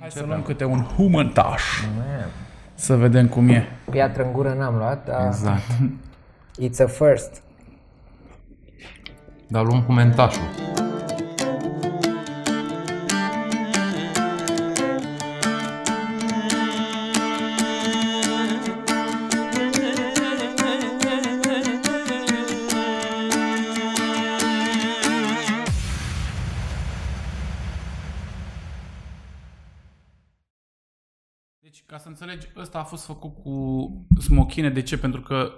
Hai să luăm câte un humântaș. Să vedem cum e. Piatră în gură n-am luat, dar Exact. it's a first. Dar luăm cu a fost făcut cu smochine. De ce? Pentru că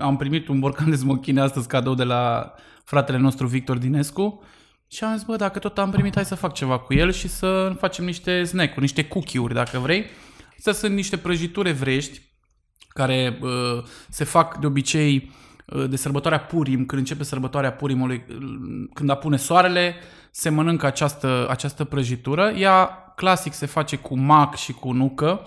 am primit un borcan de smochine astăzi cadou de la fratele nostru Victor Dinescu și am zis, bă, dacă tot am primit, hai să fac ceva cu el și să facem niște snack-uri, niște cookie-uri, dacă vrei. Astea sunt niște prăjituri evrești care uh, se fac de obicei uh, de sărbătoarea Purim, când începe sărbătoarea Purimului, uh, când apune soarele, se mănâncă această, această prăjitură. Ea clasic se face cu mac și cu nucă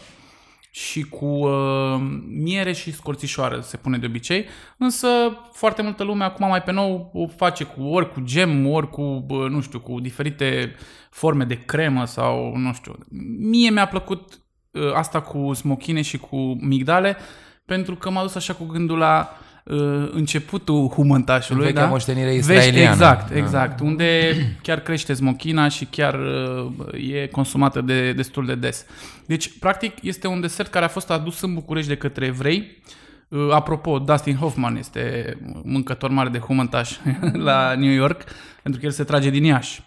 și cu uh, miere și scorțișoară se pune de obicei, însă foarte multă lume acum mai pe nou o face cu ori cu gem, ori cu, bă, nu știu, cu diferite forme de cremă sau nu știu. Mie mi-a plăcut uh, asta cu smochine și cu migdale pentru că m-a dus așa cu gândul la uh, începutul humântașului. Vechea da? moștenire Vești- israeliană. Exact, Da. exact. Unde chiar crește smochina și chiar uh, e consumată de destul de des. Deci, practic, este un desert care a fost adus în București de către evrei. Uh, Apropo, Dustin Hoffman este mâncător mare de humântaș la New York, pentru că el se trage din Iași.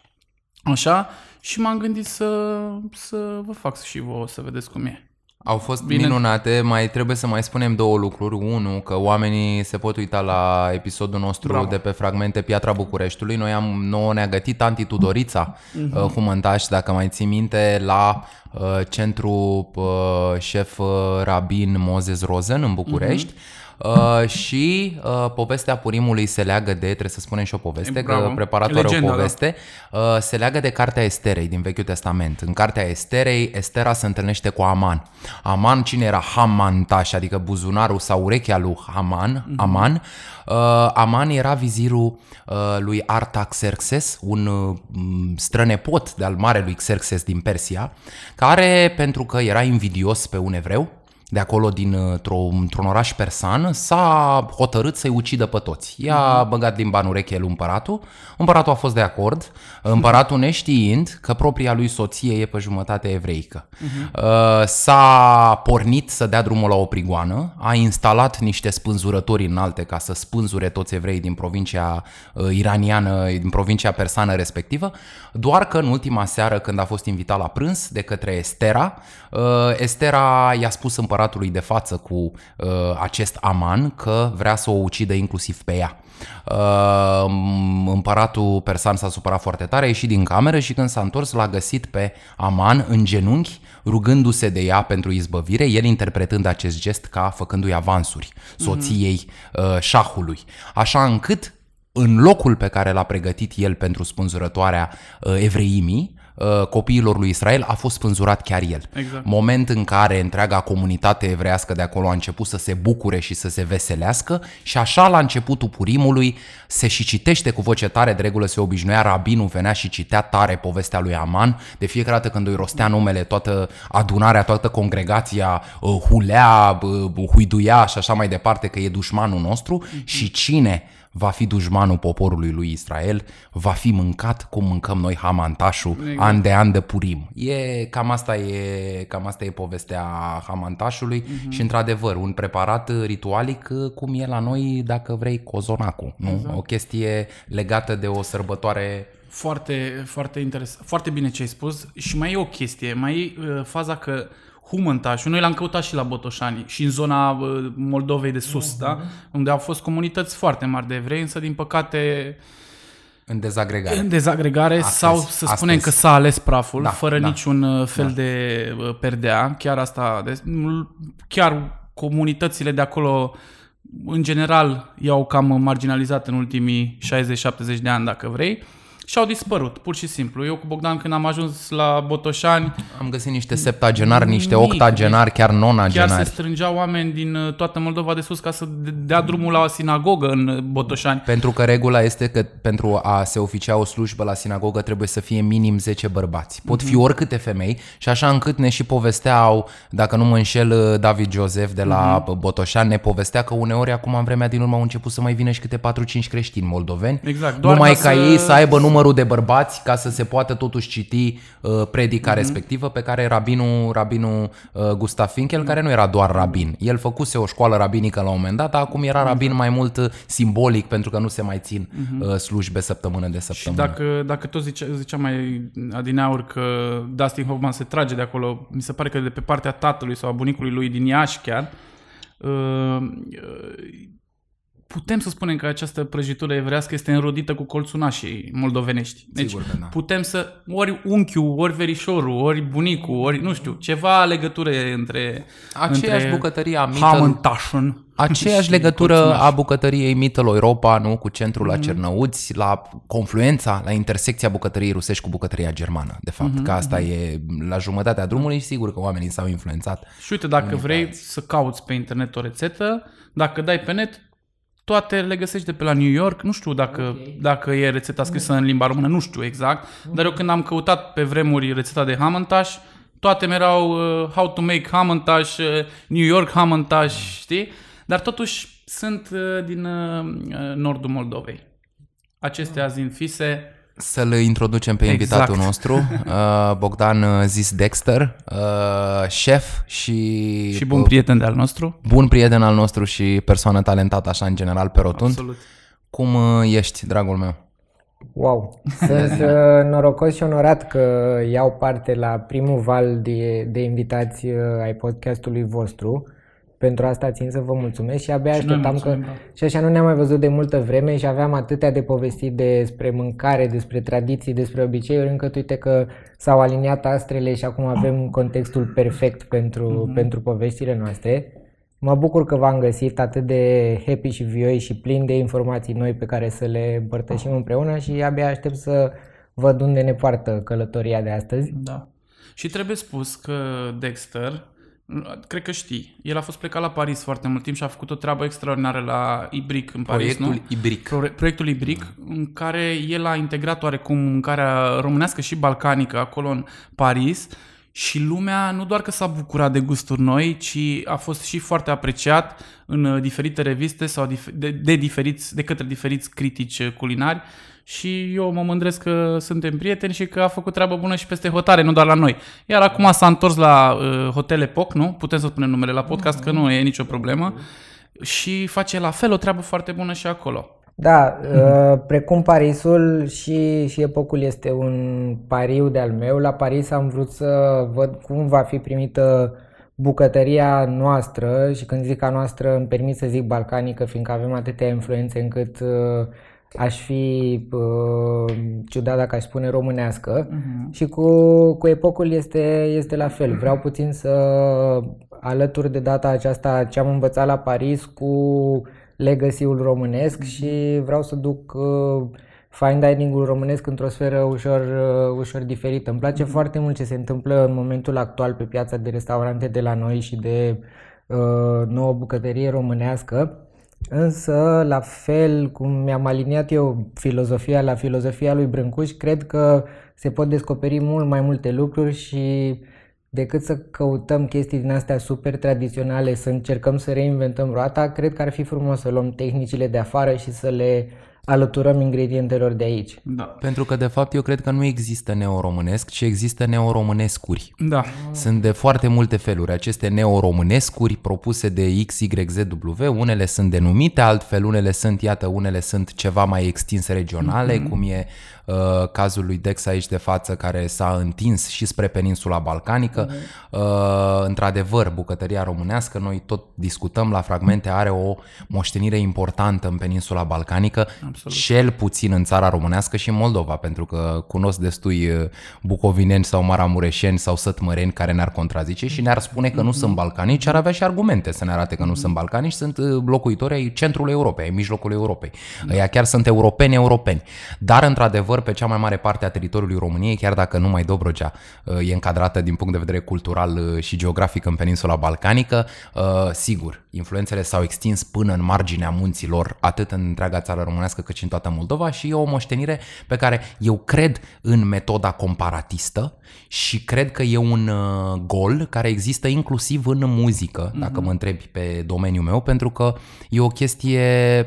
Așa? Și m-am gândit să, să vă fac și vouă să vedeți cum e. Au fost Bine. minunate, mai trebuie să mai spunem două lucruri. Unu, că oamenii se pot uita la episodul nostru Bravo. de pe fragmente Piatra Bucureștiului. Noi am, nouă ne-a gătit Tanti Tudorița, Mhm. uh, Humântaș, dacă mai ții minte, la uh, centru uh, șef uh, rabin Moses Rosen în București. Mhm. Uh, și uh, povestea Purimului se leagă de, trebuie să spunem și o poveste, Bravo. că preparatoare o Legenda, da. poveste, poveste, uh, se leagă de cartea Esterei din Vechiul Testament. În cartea Esterei, Estera se întâlnește cu Aman. Aman, cine era Hamantaș, adică buzunarul sau urechea lui Haman, Mhm. Aman? Uh, Aman era vizirul uh, lui Artaxerxes, un uh, m, strănepot de-al marelui Xerxes din Persia, care, pentru că era invidios pe un evreu, de acolo dintr-o, într-un oraș persan, s-a hotărât să-i ucidă pe toți. I-a băgat limba în ureche lui împăratul, împăratul a fost de acord, împăratul neștiind că propria lui soție e pe jumătate evreică. Uh, S-a pornit să dea drumul la o prigoană, a instalat niște spânzurători înalte ca să spânzure toți evrei din provincia uh, iraniană, din provincia persană respectivă, doar că în ultima seară când a fost invitat la prânz de către Estera, uh, Estera i-a spus împăratului de față cu uh, acest aman că vrea să o ucidă inclusiv pe ea. Uh, împăratul persan s-a supărat foarte tare, a ieșit din cameră și când s-a întors l-a găsit pe Aman în genunchi, rugându-se de ea pentru izbăvire, el interpretând acest gest ca făcându-i avansuri soției uh, șahului. Așa încât în locul pe care l-a pregătit el pentru spânzurătoarea uh, evreimii, uh, copiilor lui Israel, a fost spânzurat chiar el. Exact. Moment în care întreaga comunitate evrească de acolo a început să se bucure și să se veselească și așa la începutul Purimului se și citește cu voce tare, de regulă se obișnuia, rabinul venea și citea tare povestea lui Aman, de fiecare dată când îi rostea numele, toată adunarea, toată congregația uh, hulea, uh, huiduia și așa mai departe că e dușmanul nostru și cine va fi dușmanul poporului lui Israel, va fi mâncat cum mâncăm noi hamantașul exact. an de an de purim. E, cam, asta e, cam asta e povestea hamantașului uh-huh. și într-adevăr un preparat ritualic cum e la noi, dacă vrei, cozonacul. Nu? Exact. O chestie legată de o sărbătoare Foarte, foarte interesant. Foarte bine ce ai spus. Și mai e o chestie. Mai e uh, faza că Humântașul, noi l-am căutat și la Botoșani și în zona uh, Moldovei de sus, da? Unde au fost comunități foarte mari de evrei, însă din păcate în dezagregare. în dezagregare Astăzi, sau să astăzi. spunem că s-a ales praful Da, fără da. niciun uh, fel de uh, perdea. Chiar asta, de, chiar comunitățile de acolo în general i-au cam marginalizat în ultimii 60-70 de ani, dacă vrei. Și au dispărut, pur și simplu. Eu cu Bogdan când am ajuns la Botoșani, Am găsit niște septagenari, niște Nimic. octagenari, chiar chiar se nonagenari. strângeau oameni din uh, toată Moldova de sus ca să de- dea drumul la o sinagogă în uh, Botoșani. Pentru că regula este că pentru a se oficia o slujbă la sinagogă trebuie să fie minim 10 bărbați. Pot fi oricâte femei și așa încât ne și povesteau, dacă nu mă înșel, David Joseph de la Botoșani ne povestea că uneori acum în vremea din urmă au început să mai vină și câte 4-5 creștini moldoveni. Exact, doar Numai ca ca să- ei să aibă numărul de bărbați ca să se poată totuși citi uh, predica respectivă pe care rabinul, rabinul uh, Gustav Finkel, care nu era doar rabin. El făcuse o școală rabinică la un moment dat, dar acum era rabin mai mult uh, simbolic pentru că nu se mai țin uh, slujbe săptămână de Și săptămână. dacă, dacă tot zicea, zicea mai adineaur că Dustin Hoffman se trage de acolo, mi se pare că de pe partea tatălui sau a bunicului lui din Iași chiar, uh, uh, putem să spunem că această prăjitură evrească este înrodită cu colțunașii moldovenești. Deci Sigur că da. putem să, ori unchiul, ori verișorul, ori bunicul, ori nu știu, ceva legătură între Aceeași între bucătărie a Mittel- Hamentaschen Aceeași și legătură colțunaș. a bucătăriei Mittel Europa, nu, cu centrul la Cernăuți, la confluența, la intersecția bucătăriei rusești cu bucătăria germană. De fapt, că asta e la jumătatea drumului, sigur că oamenii s-au influențat. Și uite, dacă vrei să cauți pe internet o rețetă, dacă dai pe net, toate le găsești de pe la New York. Nu știu dacă, okay. dacă e rețeta scrisă în limba română, nu știu exact. Dar eu când am căutat pe vremuri rețeta de Hamantash, toate mi erau uh, how to make Hamantash, uh, New York Hamantash, știi? Dar totuși sunt uh, din uh, uh, nordul Moldovei. Acestea din Fise, Să-l introducem pe Exact. invitatul nostru, uh, Bogdan uh, Zis Dexter, uh, șef și, și bun prieten de-al nostru. bun prieten al nostru și persoană talentată așa în general pe rotund. Absolut. Cum uh, ești, dragul meu? Wow! Sunt uh, norocos și onorat că iau parte la primul val de, de invitați uh, ai podcastului vostru. Pentru asta țin să vă mulțumesc și abia Și noi așteptam că... mulțumim, da. Și așa nu ne-am mai văzut de multă vreme și aveam atâtea de povestit despre mâncare, despre tradiții, despre obiceiuri, încât uite că s-au aliniat astrele și acum avem contextul perfect pentru, pentru poveștile noastre. Mă bucur că v-am găsit atât de happy și vioi și plin de informații noi pe care să le împărtășim împreună și abia aștept să văd unde ne poartă călătoria de astăzi. Da. Și trebuie spus că Dexter, cred că știi, el a fost plecat la Paris foarte mult timp și a făcut o treabă extraordinară la Ibric în Paris, Proiectul nu? Ibric. Pro- Proiectul Ibric, în care el a integrat oarecum mâncarea românească și balcanică acolo în Paris și lumea nu doar că s-a bucurat de gusturi noi, ci a fost și foarte apreciat în uh, diferite reviste sau dif- de, de, diferiți, de către diferiți critici uh, culinari și eu mă mândresc că suntem prieteni și că a făcut treabă bună și peste hotare, nu doar la noi. Iar acum s-a întors la uh, Hotel Epoch, nu? Putem să spunem numele la podcast, că nu e nicio problemă. Și face la fel o treabă foarte bună și acolo. Da, uh, precum Parisul și, și Epocul este un pariu de-al meu. La Paris am vrut să văd cum va fi primită bucătăria noastră și când zic a noastră îmi permit să zic balcanică, fiindcă avem atâtea influențe încât uh, aș fi uh, ciudat dacă aș spune românească. Și cu, cu Epocul este, este la fel. Vreau puțin să alături de data aceasta ce am învățat la Paris cu legacy-ul românesc și vreau să duc uh, fine dining-ul românesc într-o sferă ușor, uh, ușor diferită. Îmi place foarte mult ce se întâmplă în momentul actual pe piața de restaurante de la noi și de uh, nouă bucătărie românească. Însă, la fel cum mi-am aliniat eu filozofia la filozofia lui Brâncuș, cred că se pot descoperi mult mai multe lucruri și decât să căutăm chestii din astea super tradiționale, să încercăm să reinventăm roata, cred că ar fi frumos să luăm tehnicile de afară și să le alăturăm ingredientelor de aici. Da. Pentru că, de fapt, eu cred că nu există neoromânesc, ci există neoromânescuri. Da. Sunt de foarte multe feluri aceste neoromânescuri propuse de XYZW, unele sunt denumite altfel, unele sunt, iată, unele sunt ceva mai extinse regionale, mm-hmm. cum e uh, cazul lui Dex aici de față care s-a întins și spre peninsula balcanică. Mm-hmm. Uh, într-adevăr, bucătăria românească, noi tot discutăm la fragmente, are o moștenire importantă în peninsula balcanică, Absolut. cel puțin în țara românească și în Moldova, pentru că cunosc destui uh, bucovineni sau maramureșeni sau sătmăreni care ne-ar contrazice și ne-ar spune că nu sunt balcanici, ar avea și argumente să ne arate că nu sunt balcanici, sunt uh, locuitori ai centrului Europei, ai mijlocul Europei. Ăia chiar sunt europeni europeni. Dar, într-adevăr, într-adevăr, pe cea mai mare parte a teritoriului României, chiar dacă numai Dobrogea uh, e încadrată din punct de vedere cultural uh, și geografic în peninsula balcanică, uh, sigur, influențele s-au extins până în marginea munților, atât în întreaga țară românească cât și în toată Moldova și e o moștenire pe care eu cred în metoda comparatistă și cred că e un gol care există inclusiv în muzică, dacă mm-hmm. mă întrebi pe domeniul meu, pentru că e o chestie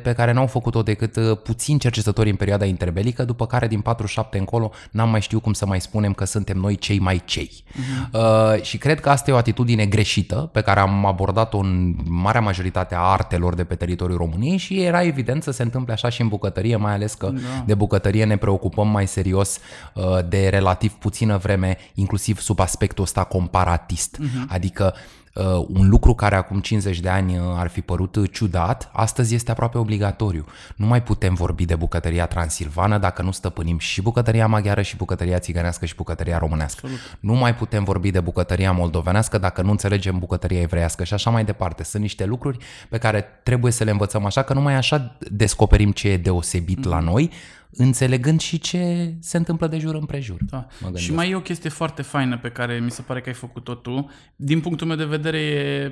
pe care n-au făcut-o decât puțin cercetători în perioada interbelică, după care din 47 încolo n-am mai știut cum să mai spunem că suntem noi cei mai cei. Uh-huh. Uh, și cred că asta e o atitudine greșită pe care am abordat-o în marea majoritate a artelor de pe teritoriul României și era evident să se întâmple așa și în bucătărie, mai ales că da. de bucătărie ne preocupăm mai serios uh, de relativ puțină vreme, inclusiv sub aspectul ăsta comparatist. Uh-huh. Adică Uh, un lucru care acum 50 de ani uh, ar fi părut uh, ciudat, astăzi este aproape obligatoriu. Nu mai putem vorbi de bucătăria transilvană dacă nu stăpânim și bucătăria maghiară și bucătăria țigănească și bucătăria românească. Absolut. Nu mai putem vorbi de bucătăria moldovenească dacă nu înțelegem bucătăria evreiască și așa mai departe. Sunt niște lucruri pe care trebuie să le învățăm așa că numai așa descoperim ce e deosebit mm-hmm. la noi, înțelegând și ce se întâmplă de jur împrejur. Da. Și mai e o chestie foarte faină pe care mi se pare că ai făcut-o tu. Din punctul meu de vedere e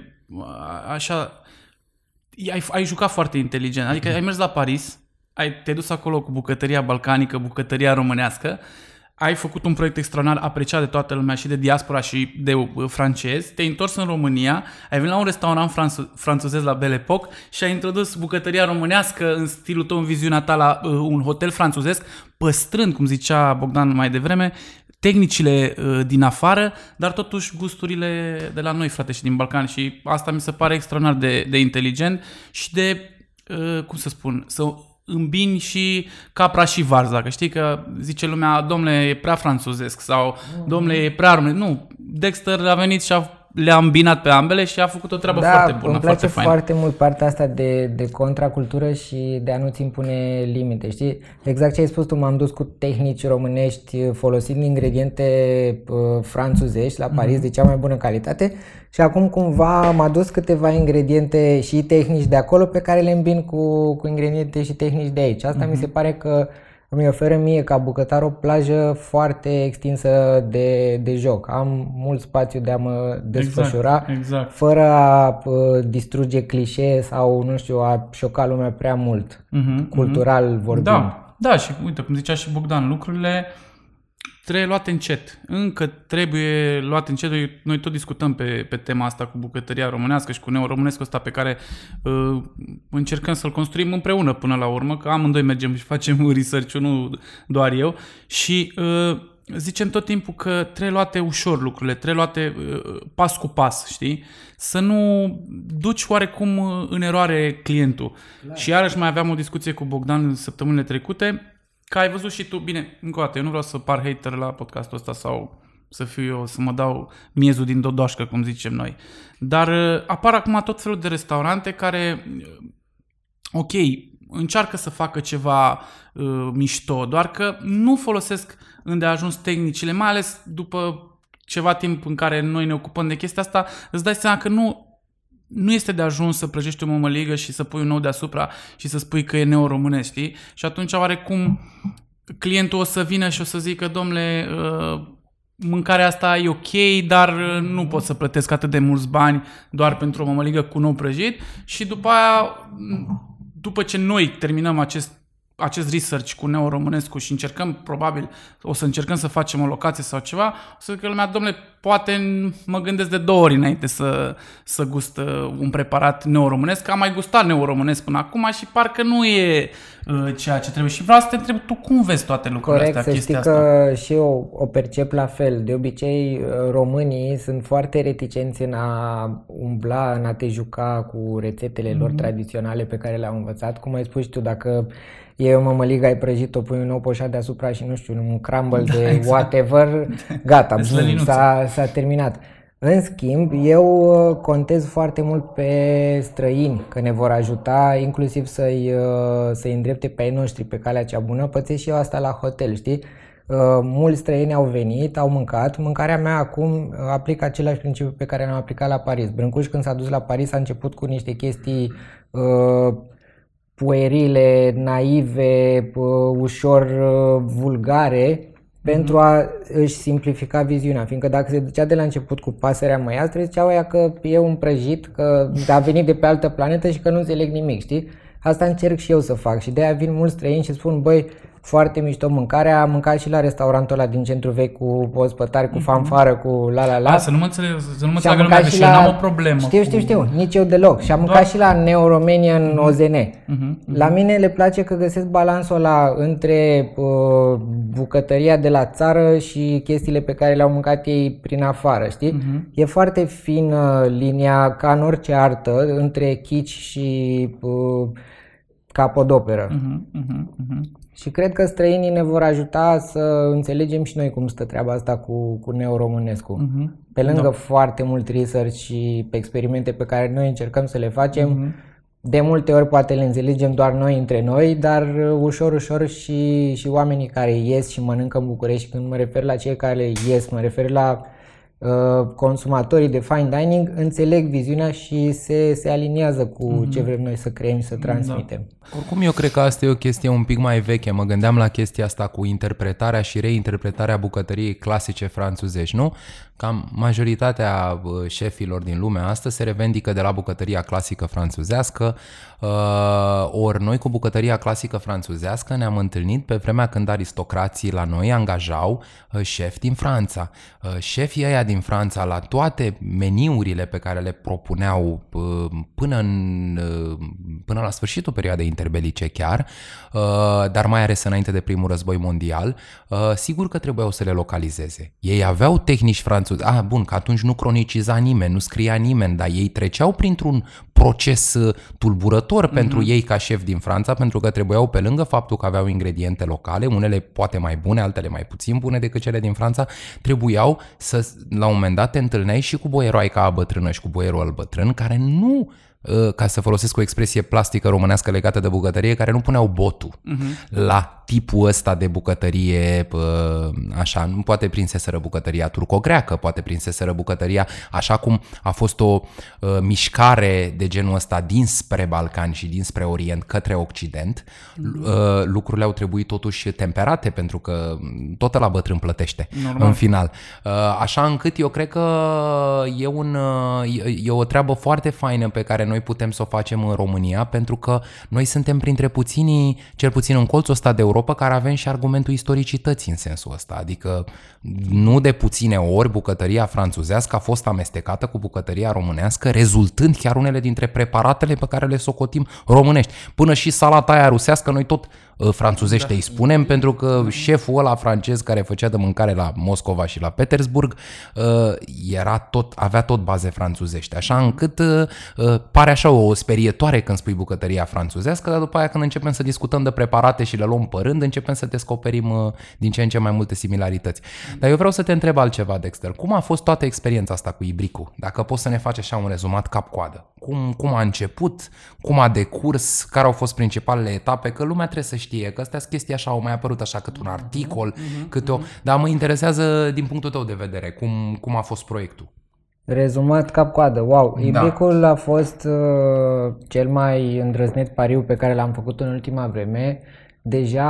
așa... Ai, ai jucat foarte inteligent. Adică ai mers la Paris, ai, te-ai dus acolo cu bucătăria balcanică, bucătăria românească ai făcut un proiect extraordinar apreciat de toată lumea și de diaspora și de uh, francezi, te-ai întors în România, ai venit la un restaurant franțu- franțuzez la Belle Époque și ai introdus bucătăria românească în stilul tău, în viziunea ta la uh, un hotel franțuzesc, păstrând, cum zicea Bogdan mai devreme, tehnicile uh, din afară, dar totuși gusturile de la noi, frate, și din Balcan. Și asta mi se pare extraordinar de, de inteligent și de, uh, cum să spun, să îmbini și capra și varza, că știi că zice lumea, domnule, e prea franțuzesc sau domnule, e prea arme. Nu, Dexter a venit și a le-a îmbinat pe ambele și a făcut o treabă da, foarte bună, îmi place foarte, foarte mult partea asta de, de contracultură și de a nu-ți impune limite, știi? Exact ce ai spus tu, m-am dus cu tehnici românești folosind ingrediente uh, franțuzești la Paris mm-hmm. de cea mai bună calitate și acum cumva am adus câteva ingrediente și tehnici de acolo pe care le îmbin cu, cu ingrediente și tehnici de aici. Asta mm-hmm. mi se pare că îmi oferă mie ca bucătar o plajă foarte extinsă de, de joc. Am mult spațiu de a mă desfășura exact, exact. fără a uh, distruge clișee sau, nu știu, a șoca lumea prea mult, uh-huh, cultural uh-huh. vorbind. Da, da, și uite, cum zicea și Bogdan, lucrurile trebuie luate încet. Încă trebuie luate încet. Noi, noi tot discutăm pe, pe tema asta cu bucătăria românească și cu neoromânescul ăsta pe care uh, încercăm să-l construim împreună până la urmă, că amândoi mergem și facem research nu doar eu. Și uh, zicem tot timpul că trebuie luate ușor lucrurile, trebuie luate uh, pas cu pas, știi? Să nu duci oarecum uh, în eroare clientul. Da. Și iarăși mai aveam o discuție cu Bogdan săptămânile trecute Că ai văzut și tu, bine, încă o dată, eu nu vreau să par hater la podcastul ăsta sau să fiu eu, să mă dau miezul din dodoașcă, cum zicem noi. Dar uh, apar acum tot felul de restaurante care, uh, ok, încearcă să facă ceva uh, mișto, doar că nu folosesc îndeajuns tehnicile, mai ales după ceva timp în care noi ne ocupăm de chestia asta, îți dai seama că nu nu este de ajuns să prăjești o mămăligă și să pui un nou deasupra și să spui că e neoromânesc, știi? Și atunci oarecum clientul o să vină și o să zică, domnule, uh, mâncarea asta e ok, dar uh, nu pot să plătesc atât de mulți bani doar pentru o mămăligă cu nou prăjit și după aia, după ce noi terminăm acest acest research cu neoromânescu și încercăm, probabil, o să încercăm să facem o locație sau ceva, o să zică lumea, domnule, poate mă gândesc de două ori înainte să, să gust uh, un preparat neoromânesc. Am mai gustat neoromânesc până acum și parcă nu e uh, ceea ce trebuie. Și vreau să te întreb, tu cum vezi toate lucrurile Corect, astea, să știi asta? că și eu o percep la fel. De obicei, uh, românii sunt foarte reticenți în a umbla, în a te juca cu rețetele mm-hmm. lor mhm. tradiționale pe care le-au învățat. Cum ai spus tu, dacă e o mămăligă, ai prăjit-o, pui un ou poșat deasupra și nu știu, un crumble da, de exact. whatever, gata, bun, s-a, s-a terminat. În schimb, eu uh, contez foarte mult pe străini, că ne vor ajuta inclusiv să-i, uh, să-i îndrepte pe ei noștri pe calea cea bună. Pățesc și eu asta la hotel, știi? Uh, mulți străini au venit, au mâncat. Mâncarea mea acum aplică același principiu pe care l-am aplicat la Paris. Brâncuș când s-a dus la Paris a început cu niște chestii uh, puerile, naive, uh, ușor uh, vulgare pentru a își simplifica viziunea. Fiindcă dacă se ducea de la început cu pasărea măiastră, ziceau ea că e un prăjit, că a venit de pe altă planetă și că nu înțeleg nimic, știi? Asta încerc și eu să fac și de-aia vin mulți străini și spun, băi, foarte mișto mâncarea, am mâncat și la restaurantul ăla din centru vechi cu ospătari, cu fanfară, cu la la la. A, să nu mă înțeleg, să nu mă Și am înțeleagă lumea, mâncat că și și eu la... n-am o problemă Știu, știu, cu- știu, nici eu deloc. Și am mâncat și la Neo Romanian OZN. Mhm, La mine le place că găsesc balansul ăla între uh, bucătăria de la țară și chestiile pe care le-au mâncat ei prin afară, știi? Mhm. E foarte fină linia, ca în orice artă, între kitsch și uh, capodoperă. Mhm, mhm, mhm. Și cred că străinii ne vor ajuta să înțelegem și noi cum stă treaba asta cu, cu neoromânescu. Mhm. Pe lângă foarte mult research și experimente pe care noi încercăm să le facem, Mhm. de multe ori poate le înțelegem doar noi între noi, dar uh, ușor, ușor și, și oamenii care ies și mănâncă în București, și când mă refer la cei care ies, mă refer la uh, consumatorii de fine dining, înțeleg viziunea și se, se aliniază cu ce vrem noi să creăm și să transmitem. Oricum, eu cred că asta e o chestie un pic mai veche. Mă gândeam la chestia asta cu interpretarea și reinterpretarea bucătăriei clasice franțuzești, nu? Cam majoritatea uh, șefilor din lumea asta se revendică de la bucătăria clasică franțuzească, uh, ori noi cu bucătăria clasică franțuzească ne-am întâlnit pe vremea când aristocrații la noi angajau uh, șefi din Franța. Uh, Șefii ăia din Franța la toate meniurile pe care le propuneau uh, până, în, uh, până la sfârșitul perioadei interbelice chiar, uh, dar mai ales înainte de primul război mondial, uh, sigur că trebuiau să le localizeze. Ei aveau tehnici franțuze. Ah, bun, că atunci nu croniciza nimeni, nu scria nimeni, dar ei treceau printr-un proces uh, tulburător mm-hmm. pentru ei ca șef din Franța, pentru că trebuiau pe lângă faptul că aveau ingrediente locale, unele poate mai bune, altele mai puțin bune decât cele din Franța, trebuiau să, la un moment dat, te întâlneai și cu boieroaica a bătrână și cu boierul al bătrân, care nu uh, ca să folosesc o expresie plastică românească legată de bucătărie, care nu puneau botul uh-huh. la tipul ăsta de bucătărie, uh, așa, nu poate prinseseră bucătăria turco-greacă, poate prinseseră bucătăria așa cum a fost o uh, mișcare de genul ăsta dinspre Balcani și dinspre Orient către Occident. Uh, lucrurile au trebuit totuși temperate pentru că tot la bătrân plătește Normal. în final. Uh, Așa încât eu cred că e, un, uh, e- e o treabă foarte faină pe care noi putem să o facem în România, pentru că noi suntem printre puținii, cel puțin în colțul ăsta de Europa, care avem și argumentul istoricității în sensul ăsta. Adică nu de puține ori bucătăria franțuzească a fost amestecată cu bucătăria românească, rezultând chiar unele dintre preparatele pe care le socotim românești. Până și salata aia rusească, noi tot uh, franțuzește îi spunem, pentru că șeful ăla francez care făcea de mâncare la Moscova și la Petersburg uh, era tot, avea tot baze franțuzești, așa încât uh, uh, pare așa o sperietoare când spui bucătăria franțuzească, dar după aia când începem să discutăm de preparate și le luăm pe rând, începem să descoperim uh, din ce în ce mai multe similarități. Dar eu vreau să te întreb altceva, Dexter. Cum a fost toată experiența asta cu Ibricu? Dacă poți să ne faci așa un rezumat cap-coadă. Cum, cum a început, cum a decurs, care au fost principalele etape, că lumea trebuie să știe că astea sunt chestii așa, au mai apărut așa cât un articol, câte o... Dar mă interesează din punctul tău de vedere, cum, cum a fost proiectul. Rezumat cap-coadă, wow! Da. Ibricul a fost uh, cel mai îndrăzneț pariu pe care l-am făcut în ultima vreme. Deja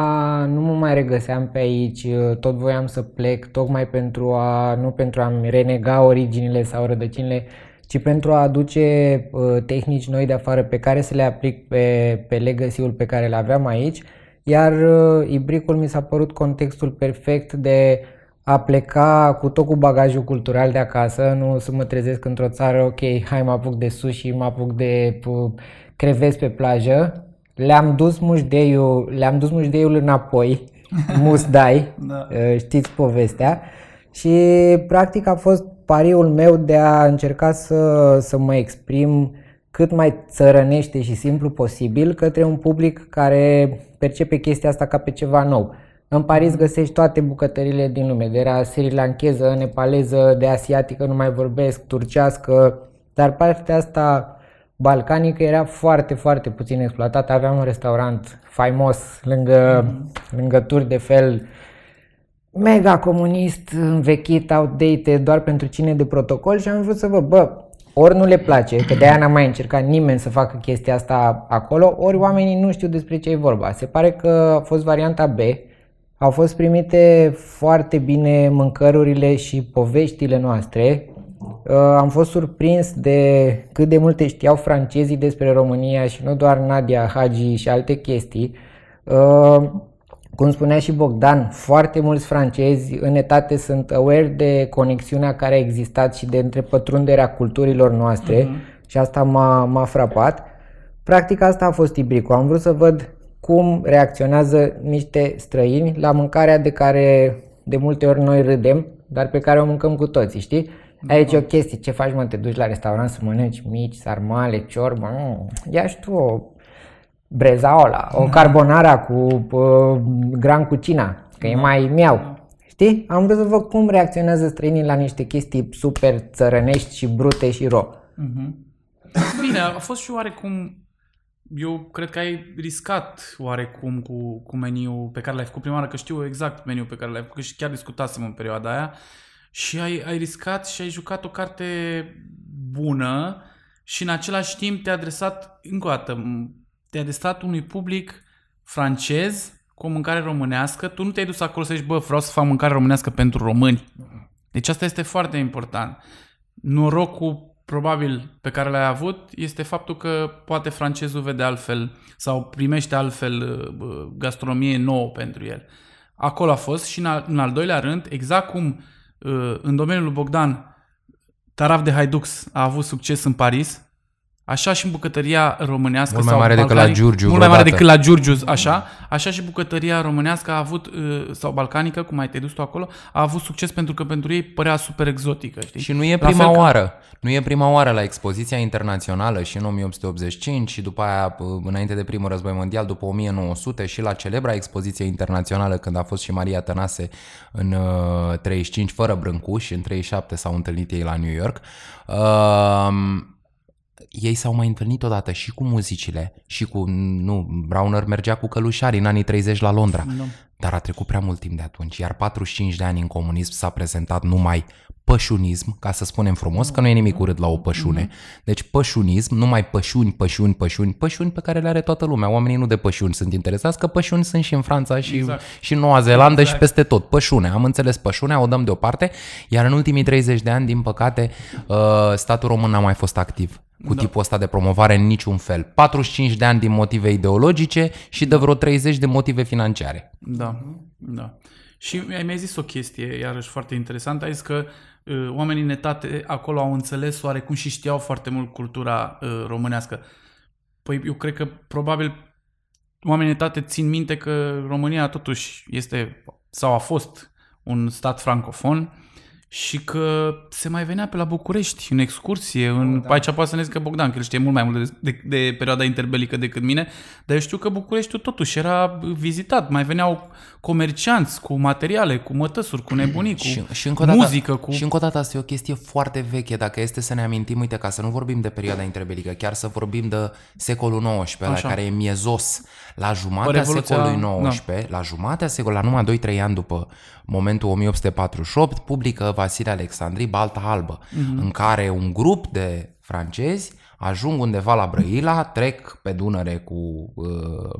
nu mă mai regăseam pe aici, uh, tot voiam să plec, tocmai pentru a, nu pentru a-mi renega originile sau rădăcinile, ci pentru a aduce uh, tehnici noi de afară pe care să le aplic pe, pe legacy-ul pe care îl aveam aici. Iar uh, Ibricul mi s-a părut contextul perfect de a pleca cu tot cu bagajul cultural de acasă, nu să mă trezesc într-o țară, ok, hai mă apuc de sushi, mă apuc de uh, crevezi pe plajă. Le-am dus mușdeiul, le-am dus mușdeiul înapoi, musdai, Da. uh, știți povestea. Și practic a fost pariul meu de a încerca să, să mă exprim cât mai țărănește și simplu posibil către un public care percepe chestia asta ca pe ceva nou. În Paris găsești toate bucătările din lume, de la sri lankeză, nepaleză, de asiatică nu mai vorbesc, turcească, dar partea asta balcanică era foarte, foarte puțin exploatată. Aveam un restaurant faimos lângă, lângă tur de fel, mega comunist, învechit, outdated, doar pentru cine de protocol și am vrut să văd, bă, ori nu le place, că de-aia n-a mai încercat nimeni să facă chestia asta acolo, ori oamenii nu știu despre ce e vorba. Se pare că a fost varianta B, au fost primite foarte bine mâncărurile și poveștile noastre. Uh, am fost surprins de cât de multe știau francezii despre România și nu doar Nadia Hagi și alte chestii. Uh, cum spunea și Bogdan, foarte mulți francezi în etate sunt aware de conexiunea care a existat și de întrepătrunderea culturilor noastre uh-huh. și asta m-a, m-a frapat. Practic asta a fost Ibricu. Am vrut să văd cum reacționează niște străini la mâncarea de care de multe ori noi râdem, dar pe care o mâncăm cu toții, știi? Aici e o chestie, ce faci mă, te duci la restaurant să mănânci mici, sarmale, ciorbă, mm, ia și tu o brezaola, o da. carbonara cu uh, gran cucina, că e da. mai miau. Da. Știi? Am vrut să văd cum reacționează străinii la niște chestii super țărănești și brute și ro. Mm-hmm. Bine, a fost și oarecum eu cred că ai riscat oarecum cu, cu meniul pe care l-ai făcut prima oară, că știu exact meniul pe care l-ai făcut și chiar discutasem în perioada aia și ai, ai riscat și ai jucat o carte bună și în același timp te-a adresat, încă o dată, te-a adresat unui public francez cu o mâncare românească. Tu nu te-ai dus acolo să zici, bă, vreau să fac mâncare românească pentru români. Deci asta este foarte important. Norocul probabil pe care l-ai avut este faptul că poate francezul vede altfel sau primește altfel uh, gastronomie nouă pentru el. Acolo a fost și în al, în al doilea rând, exact cum uh, în domeniul lui Bogdan Taraf de Haidux a avut succes în Paris, Așa și bucătăria românească mult mai mare decât la Giurgiu Mult mai mare decât la Giurgiu, așa. Așa și bucătăria românească a avut, uh, sau balcanică, cum ai te dus tu acolo, a avut succes pentru că pentru ei părea super exotică. Știi? Și nu e prima la oară. Că... Nu e prima oară la expoziția internațională și în 1885 și după aia, uh, înainte de primul război mondial, după 1900 și la celebra expoziție internațională când a fost și Maria Tănase în 35 uh, fără Brâncuși, în 37 s-au întâlnit ei la New York. Uh, ei s-au mai întâlnit odată și cu muzicile și cu, nu, Browner mergea cu călușari în anii 30 la Londra. No. Dar a trecut prea mult timp de atunci, iar 45 de ani în comunism s-a prezentat numai pășunism, ca să spunem frumos, că nu e nimic urât la o pășune. Mm-hmm. Deci pășunism, numai pășuni, pășuni, pășuni, pășuni pe care le are toată lumea. Oamenii nu de pășuni sunt interesați, că pășuni sunt și în Franța și, exact. și în Noua Zeelandă exact. și peste tot. Pășune, am înțeles pășunea, o dăm deoparte, iar în ultimii 30 de ani, din păcate, uh, statul român n-a mai fost activ cu da. tipul ăsta de promovare în niciun fel. 45 de ani din motive ideologice și de vreo 30 de motive financiare. Da, da. Și mi-ai zis o chestie, iarăși foarte interesantă, ai zis că uh, oamenii netate acolo au înțeles oarecum și știau foarte mult cultura uh, românească. Păi eu cred că probabil oamenii netate țin minte că România totuși este sau a fost un stat francofon și că se mai venea pe la București în excursie, în... Oh, da. aici poate să ne zică Bogdan, că el știe mult mai mult de, de, de perioada interbelică decât mine, dar eu știu că Bucureștiul totuși era vizitat, mai veneau comercianți cu materiale, cu mătăsuri, cu nebunii, cu și, și încă dată, muzică. Cu... Și încă o dată asta e o chestie foarte veche, dacă este să ne amintim, uite, ca să nu vorbim de perioada interbelică, chiar să vorbim de secolul XIX, la care e miezos, la jumatea secolului XIX, da. la jumatea secolului, la numai 2-3 ani după momentul 1848, publică Vasile Alexandri Balta Albă, mm-hmm. în care un grup de francezi ajung undeva la Brăila, trec pe Dunăre cu uh,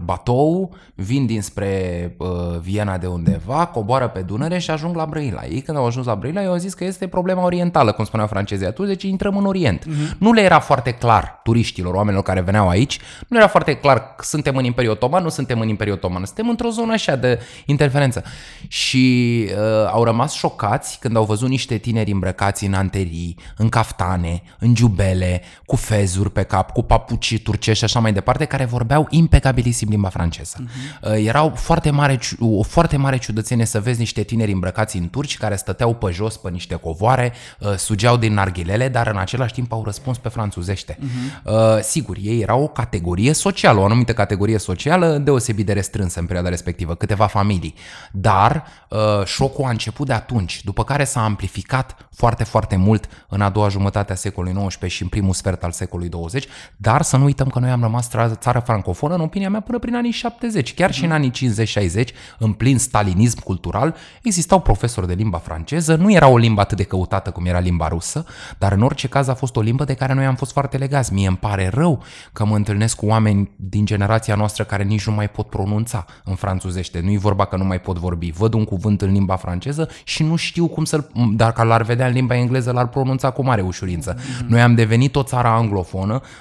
batou, vin dinspre uh, Viena de undeva, coboară pe Dunăre și ajung la Brăila. Ei când au ajuns la Brăila, eu au zis că este problema orientală, cum spuneau francezii atunci, deci intrăm în Orient. Uh-huh. Nu le era foarte clar turiștilor, oamenilor care veneau aici, nu era foarte clar că suntem în Imperiul Otoman, nu suntem în Imperiul Otoman, suntem într-o zonă așa de interferență. Și uh, au rămas șocați când au văzut niște tineri îmbrăcați în anterii, în caftane, în giubele, cu fez crezuri pe cap, cu papucii turcești și așa mai departe, care vorbeau impecabilisim limba franceză. Uh-huh. Erau foarte mare, o foarte mare ciudățenie să vezi niște tineri îmbrăcați în turci care stăteau pe jos pe niște covoare, uh, sugeau din narghilele, dar în același timp au răspuns pe franțuzește. Uh-huh. Sigur, ei erau o categorie socială, o anumită categorie socială deosebit de restrânsă în perioada respectivă, câteva familii. Dar uh, șocul a început de atunci, după care s-a amplificat foarte, foarte mult în a doua jumătate a secolului XIX și în primul sfert al secolului secolului 20, dar să nu uităm că noi am rămas țară francofonă, în opinia mea, până prin anii 70. Chiar și în anii 50-60, în plin stalinism cultural, existau profesori de limba franceză, nu era o limbă atât de căutată cum era limba rusă, dar în orice caz a fost o limbă de care noi am fost foarte legați. Mie îmi pare rău că mă întâlnesc cu oameni din generația noastră care nici nu mai pot pronunța în franțuzește. Nu-i vorba că nu mai pot vorbi. Văd un cuvânt în limba franceză și nu știu cum să-l... Dacă l-ar vedea în limba engleză, l-ar pronunța cu mare ușurință. Mm-hmm. Noi am devenit o țară anglofonă,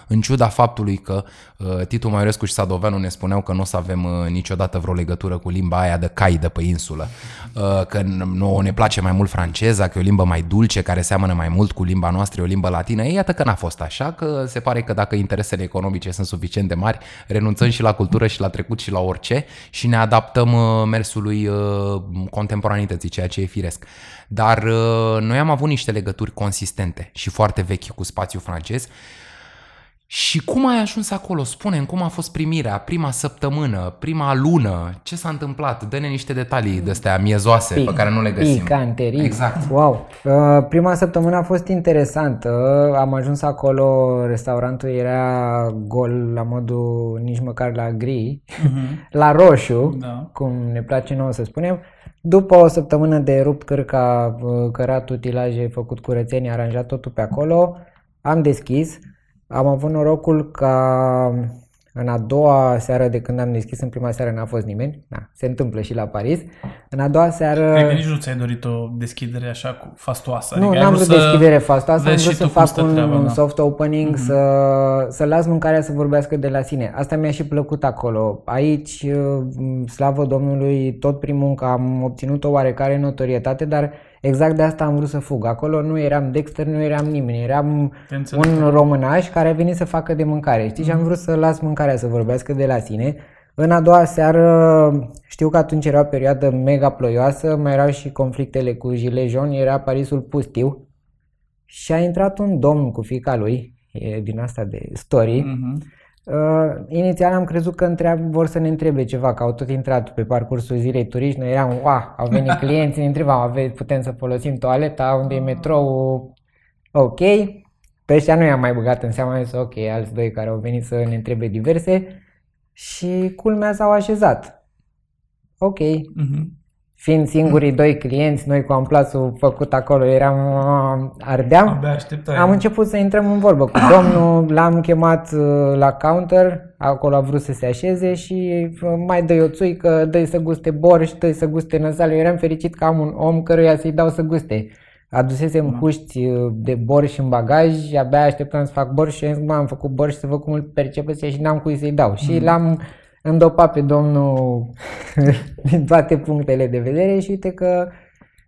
în ciuda faptului că uh, Titu Maiorescu și Sadoveanu ne spuneau că nu o să avem uh, niciodată vreo legătură cu limba aia de cai de pe insulă. Uh, că nouă ne place mai mult franceza, că e o limbă mai dulce, care seamănă mai mult cu limba noastră, e o limbă latină. Ei, iată că n-a fost așa, că se pare că dacă interesele economice sunt suficient de mari, renunțăm și la cultură și la trecut și la orice și ne adaptăm uh, mersului uh, contemporanității, ceea ce e firesc. Dar uh, noi am avut niște legături consistente și foarte vechi cu spațiul francez și cum ai ajuns acolo? spune cum a fost primirea, prima săptămână, prima lună, ce s-a întâmplat? Dă-ne niște detalii de astea miezoase Pic, pe care nu le găsim. Picanterii. Exact. Wow. Uh, prima săptămână a fost interesantă. Am ajuns acolo, restaurantul era gol la modul nici măcar la gri, uh-huh. la roșu, da. cum ne place nouă să spunem. După o săptămână de rupt cârca, uh, cărat utilaje, făcut curățenie, aranjat totul pe acolo, am deschis am avut norocul ca în a doua seară de când am deschis, în prima seară n-a fost nimeni, da, se întâmplă și la Paris. În a doua seară... Cred că nici nu ți-ai dorit o deschidere așa cu fastoasă. Nu, adică n-am vrut să deschidere fastoasă, am vrut să fac un, treaba, un da. soft opening, mm-hmm. să, să las mâncarea să vorbească de la sine. Asta mi-a și plăcut acolo. Aici, slavă Domnului, tot prin muncă am obținut o oarecare notorietate, dar Exact de asta am vrut să fug. Acolo nu eram Dexter, nu eram nimeni. Eram un românaș care a venit să facă de mâncare. Știi? Mm-hmm. Și am mhm. vrut să las mâncarea să vorbească de la sine. În a doua seară, știu că atunci era o perioadă mega ploioasă, mai erau și conflictele cu Gilet jaune, era Parisul pustiu. Și a intrat un domn cu fica lui, e din asta de story, mm-hmm Uh, inițial am crezut că întreab, vor să ne întrebe ceva, că au tot intrat pe parcursul zilei turiști, noi eram, wow, au venit clienți, ne întrebam, aveți, putem să folosim toaleta, unde e metrou, ok. Pe ăștia nu i-am mai băgat în seama, zis, ok, alți doi care au venit să ne întrebe diverse și culmea s-au așezat. Ok. Uh-huh fiind singurii doi clienți, noi cu amplasul făcut acolo eram ardeam, Abia am început să intrăm în vorbă cu domnul, l-am chemat uh, la counter, acolo a vrut să se așeze și uh, mai dă o țuică, dă să guste borș, dă să guste năsale. Eu eram fericit că am un om căruia să-i dau să guste. Adusesem da. huști uh, de borș în bagaj, abia așteptam să fac borș și am zis, am făcut borș să văd cum îl percepeți și n-am cui să-i dau. Mm. Și l-am îndopa pe domnul din toate punctele de vedere și uite că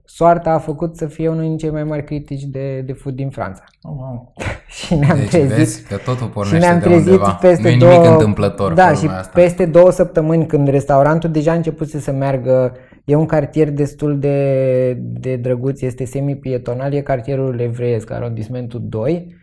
soarta a făcut să fie unul din cei mai mari critici de, de food din Franța. Oh, wow. și ne-am deci, trezit, vezi că totul pornește și ne-am trezit undeva. peste nu două, întâmplător. Da, și asta. peste două săptămâni când restaurantul deja a început să meargă, e un cartier destul de, de drăguț, este semi-pietonal, e cartierul evreiesc, arondismentul 2 Uh,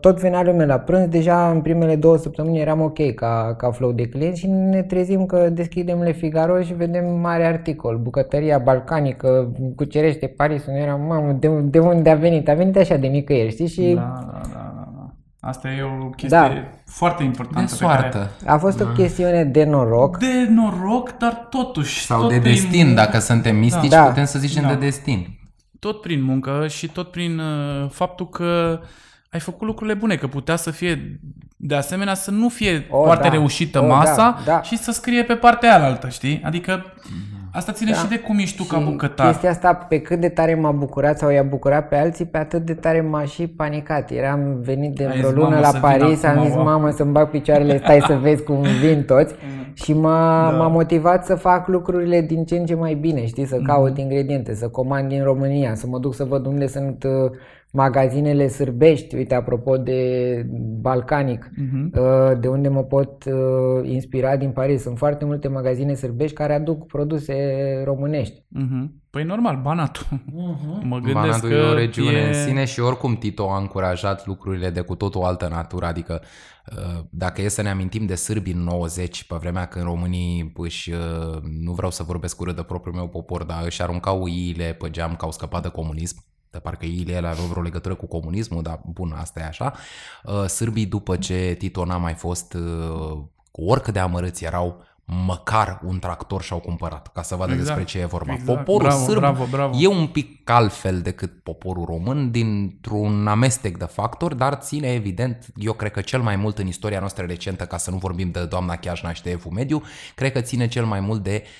tot venea lumea la prânz, deja în primele două săptămâni eram ok ca, ca flow de clienți și ne trezim că deschidem Le Figaro și vedem mare articol, bucătăria balcanică, cucerește Parisul, nu eram, mamă, de, de unde a venit? A venit așa de nicăieri, știi? Și... Da, da, da, da. da. Asta e o chestie da. foarte importantă. De soartă. Care... A fost da. o chestiune de noroc. De noroc, dar totuși. Sau tot de prin... destin, dacă suntem mistici, da. putem să zicem da. de destin. Tot prin muncă și tot prin uh, faptul că uh, ai făcut lucrurile bune, că putea să fie, de asemenea, să nu fie o, foarte da. reușită o, masa da, da. și să scrie pe partea aia știi? Adică asta ține da. și de cum ești tu și ca bucătar. chestia asta, pe cât de tare m-a bucurat sau i-a bucurat pe alții, pe atât de tare m-a și panicat. Eram venit de vreo lună la Paris, am zis, mamă, să-mi bag picioarele, stai să vezi cum vin toți. Mm. și m-a, da. m-a motivat să fac lucrurile din ce în ce mai bine, știi? Să caut mm. ingrediente, să comand din România, să mă duc să văd unde sunt uh, magazinele sârbești, uite, apropo de balcanic, uh-huh. de unde mă pot uh, inspira din Paris. Sunt foarte multe magazine sârbești care aduc produse românești. Uh-huh. Păi normal, Banatul. Uh-huh. Mă gândesc Banatul că e o regiune e... în sine și oricum Tito a încurajat lucrurile de cu totul altă natură, adică uh, dacă e să ne amintim de sârbi în 90, pe vremea când românii își, uh, nu vreau să vorbesc urât de propriul meu popor, dar își aruncau uiile pe geam că au scăpat de comunism, de parcă ele ele aveau vreo legătură cu comunismul, dar bun, asta e așa. Uh, Sârbii, după ce Tito n-a mai fost, uh, cu oricât de amărâți erau, măcar un tractor și-au cumpărat, ca să vadă Exact, despre ce e vorba. exact. Poporul Bravo, sârb bravo, bravo. e un pic altfel decât poporul român, dintr-un amestec de factori, dar ține evident, eu cred că cel mai mult în istoria noastră recentă, ca să nu vorbim de doamna Chiajna și de Evul Mediu, cred că ține cel mai mult de uh,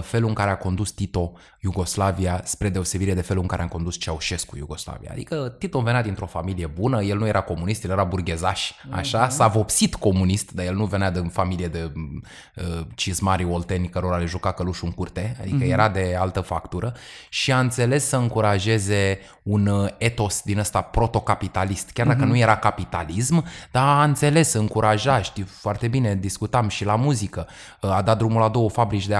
felul în care a condus Tito Iugoslavia, spre deosebire de felul în care a condus Ceaușescu Iugoslavia. Adică Tito venea dintr-o familie bună, el nu era comunist, el era burghezaș, așa, s-a vopsit comunist, dar el nu venea din familie de uh, cizmari olteni cărora le juca călușul în curte, adică era de altă factură și a înțeles să încurajeze un uh, etos din ăsta protocapitalist, chiar dacă nu era capitalism, dar a înțeles, încuraja, știi foarte bine, discutam și la muzică, Uh, a dat drumul la două fabrici de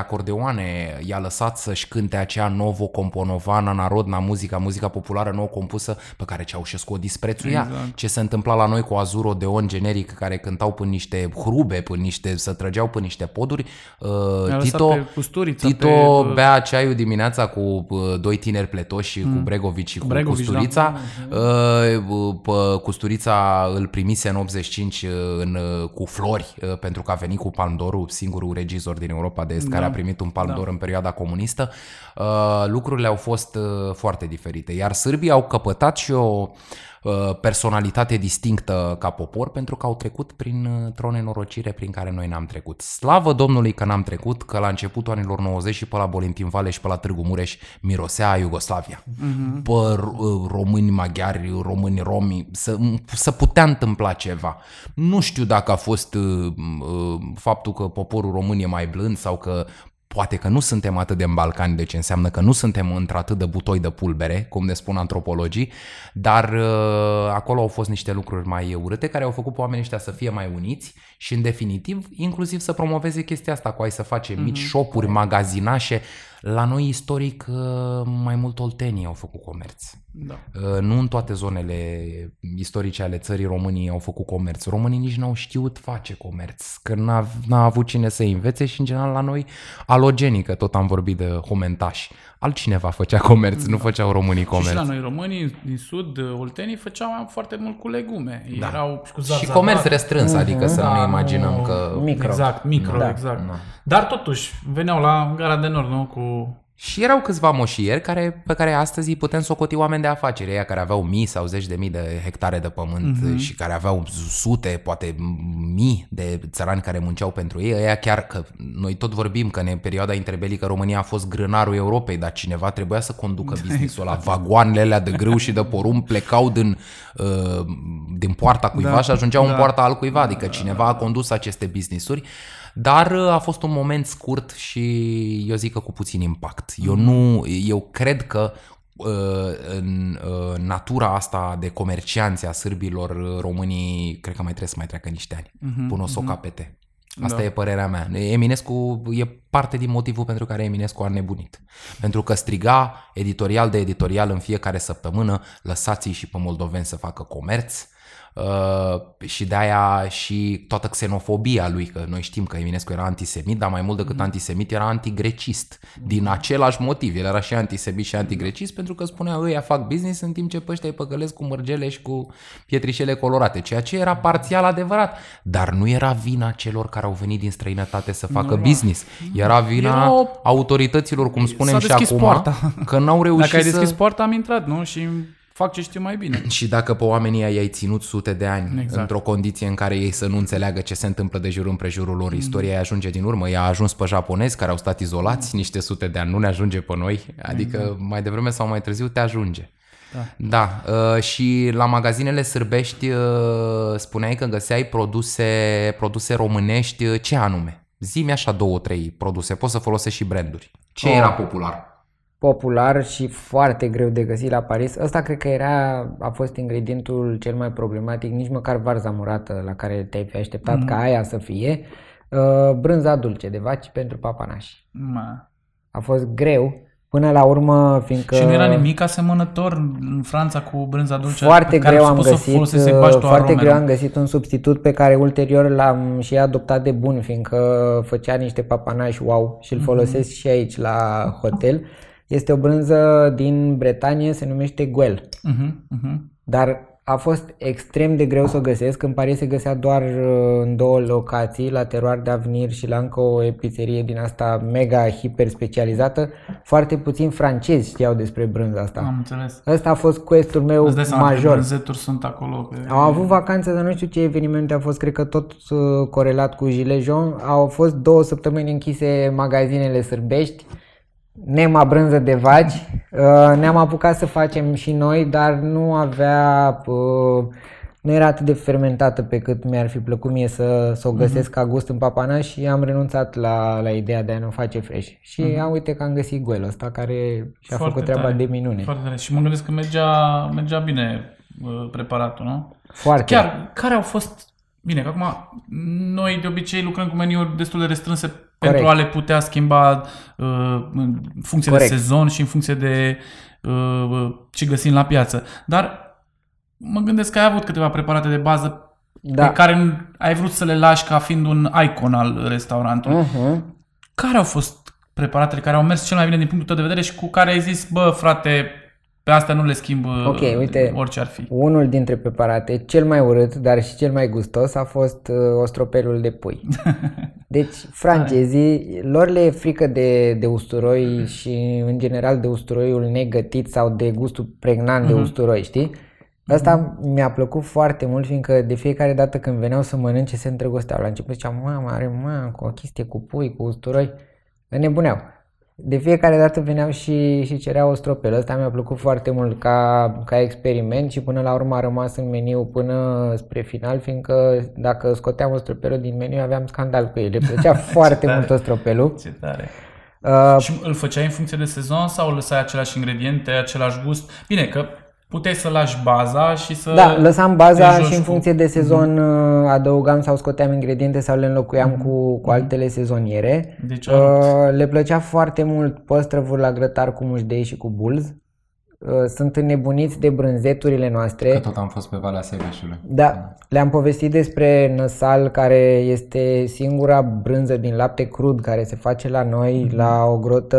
acordeoane, i-a lăsat să-și cânte acea novo componovana narodna, muzica, muzica populară nouă compusă pe care Ceaușescu o disprețuia. Exact. Ce se întâmpla la noi cu Azur Odeon generic care cântau până niște hrube, până niște, să trăgeau până niște poduri. Uh, I-a lăsat Tito, pe Custurița, Tito pe- bea ceaiul dimineața cu uh, doi tineri pletoși, cu Bregovici și cu Mm. Bregovici, Custurița. da. Uh, Pe Custurița îl primise în 85 în, uh, cu flori uh, pentru că a venit cu Pandorul, singurul regizor din Europa de Est care a primit un Pandor Da. în perioada comunistă. Uh, Lucrurile au fost uh, foarte diferite. Iar sârbii au căpătat și o uh, personalitate distinctă ca popor pentru că au trecut prin o nenorocire prin care noi n-am trecut. Slavă Domnului că n-am trecut, că la începutul anilor 90 și pe la Bolintin Vale și pe la Târgu Mureș mirosea a Iugoslavia. Mhm. Pe r- români maghiari, români romi, să, să putea întâmpla ceva. Nu știu dacă a fost uh, uh, faptul că poporul român e mai blând sau că Poate că nu suntem atât de în Balcani, deci înseamnă că nu suntem într-atât de butoi de pulbere, cum ne spun antropologii, dar uh, acolo au fost niște lucruri mai urâte care au făcut pe oamenii ăștia să fie mai uniți și, în definitiv, inclusiv să promoveze chestia asta cu ai să face mm-hmm. mici shopuri, magazinașe. La noi, istoric, uh, mai mult oltenii au făcut comerț. Da. Uh, Nu în toate zonele istorice ale țării României au făcut comerț. Românii nici n-au știut face comerț, că n-a, n-a avut cine să învețe și în general la noi alogenică, tot am vorbit de homentași. Altcineva făcea comerț, nu făceau românii Și, și comerț. la noi românii din sud, oltenii, făceau foarte mult cu legume. Ei Da. Erau și cu Și zarzavat. comerț restrâns, adică să nu Da, ne imaginăm nu- că... Micro. Exact, micro, Da. exact. Da. Dar totuși, veneau la Gara de Nord, nu? Cu... Și erau câțiva moșieri care, pe care astăzi îi putem socoti oameni de afaceri, ăia care aveau mii sau zeci de mii de hectare de pământ Mhm. mm-hmm. și care aveau sute, poate mii de țărani care munceau pentru ei, ăia chiar că noi tot vorbim că în perioada interbelică România a fost grânarul Europei, dar cineva trebuia să conducă businessul ăla. Vagoanele alea de grâu și de porumb plecau din, uh, din poarta cuiva Da, și ajungeau da. în poarta altcuiva, adică cineva a condus aceste businessuri. Dar uh, a fost un moment scurt și eu zic că cu puțin impact. Eu nu, eu cred că uh, în uh, natura asta de comercianți a sârbilor uh, românii, cred că mai trebuie să mai treacă niște ani Mhm, până o să o capete. Asta Da. e părerea mea. Eminescu e parte din motivul pentru care Eminescu a nebunit. Pentru că striga editorial de editorial în fiecare săptămână, lăsați-i și pe moldoveni să facă comerț, Uh, și de aia și toată xenofobia lui, că noi știm că Eminescu era antisemit, dar mai mult decât antisemit era antigrecist. Din același motiv, el era și antisemit și antigrecist pentru că spunea ăia fac business în timp ce pe ăștia îi păcălesc cu mărgele și cu pietrișele colorate, ceea ce era parțial adevărat, dar nu era vina celor care au venit din străinătate să facă Normal. business. Era vina Era- autorităților, cum spunem S-a și deschis acum, poarta. că n-au reușit Dacă ai să... deschis poarta, am intrat, nu? Și fac ce știu mai bine. Și dacă pe oamenii ăia i-ai ținut sute de ani exact. Exact. într-o condiție în care ei să nu înțeleagă ce se întâmplă de jur împrejurul lor, istoria îi ajunge din urmă, ea a ajuns pe japonezi care au stat izolați niște sute de ani, nu ne ajunge pe noi, adică exact. mai devreme sau mai târziu te ajunge. Da. Da, uh, și la magazinele sârbești uh, spuneai că găseai produse, produse românești, uh, ce anume? Zi-mi așa două, trei produse, poți să folosești și branduri. Ce Oh. era popular? Popular și foarte greu de găsit la Paris. Ăsta cred că era, a fost ingredientul cel mai problematic, nici măcar varza murată la care te-ai fi așteptat ca aia să fie. Uh, brânza dulce de vaci pentru papanași. Ma. A fost greu până la urmă, fiindcă Și nu era nimic asemănător în Franța cu brânza dulce? foarte pe care greu am poți să găsit, folosești să-i uh, bagi tu foarte aromele. greu am găsit un substitut pe care ulterior l-am și adoptat de bun, fiindcă făcea niște papanași wow și îl folosesc și aici la hotel. Este o brânză din Bretanie, se numește Guel. Uh-huh, uh-huh. Dar a fost extrem de greu să o găsesc. În Paris se găsea doar uh, în două locații, la Teroar de Avenir și la încă o epițerie din asta mega hiper specializată. Foarte puțin francezi știau despre brânza asta. Am înțeles. Ăsta a fost questul meu Îți dai seama că major. brânzeturi sunt acolo. Pe... Au avut vacanță, dar nu știu ce evenimente a fost, cred că tot uh, corelat cu Gilet Jaune. Au fost două săptămâni închise magazinele sârbești, nema brânză de vagi. Uh, Ne-am apucat să facem și noi, dar nu avea, uh, nu era atât de fermentată pe cât mi-ar fi plăcut mie să, să o găsesc ca gust în papanaș și am renunțat la, la ideea de a nu face fresh. Și uh uite că am găsit goelul ăsta care și-a Foarte făcut treaba tare. de minune. Foarte tare. Și mă gândesc că mergea, mergea bine uh, preparatul, nu? Foarte. Chiar, care au fost... Bine, că acum noi de obicei lucrăm cu meniuri destul de restrânse pentru a le putea schimba uh, în funcție Corect. de sezon și în funcție de uh, ce găsim la piață. Dar mă gândesc că ai avut câteva preparate de bază Da. pe care ai vrut să le lași ca fiind un icon al restaurantului. Uh-huh. Care au fost preparatele care au mers cel mai bine din punctul tău de vedere și cu care ai zis, bă, frate, pe astea nu le schimb uh, Ok, uite. orice ar fi. Unul dintre preparate, cel mai urât, dar și cel mai gustos, a fost uh, ostropelul de pui. Deci, francezii, lor le e frică de, de usturoi și, în general, de usturoiul negătit sau de gustul pregnant de usturoi, știi? Asta mi-a plăcut foarte mult, fiindcă de fiecare dată când veneau să mănânce se îndrăgosteau. La început ziceam, mamă, are mamă, cu o chestie cu pui, cu usturoi. Nebuneau. De fiecare dată veneau și, și cereau ostropel. Ăsta mi-a plăcut foarte mult ca, ca experiment și până la urmă a rămas în meniu până spre final, fiindcă dacă scoteam ostropelul din meniu aveam scandal cu el. Le plăcea foarte tare. mult ostropelul. Ce tare. Uh, Și îl făceai în funcție de sezon sau lăsai același ingrediente, același gust? Bine, că puteai să lași baza și să... Da, lăsam baza te joci și în cu- funcție de sezon uh, adăugam sau scoteam ingrediente sau le înlocuiam cu, cu altele sezoniere. Deci, Uh, le plăcea foarte mult păstrăvul la grătar cu mușdei și cu bulz. Uh, sunt înnebuniți de brânzeturile noastre. Că tot am fost pe Valea Seveșului. Da, le-am povestit despre năsal, care este singura brânză din lapte crud care se face la noi, la o grotă,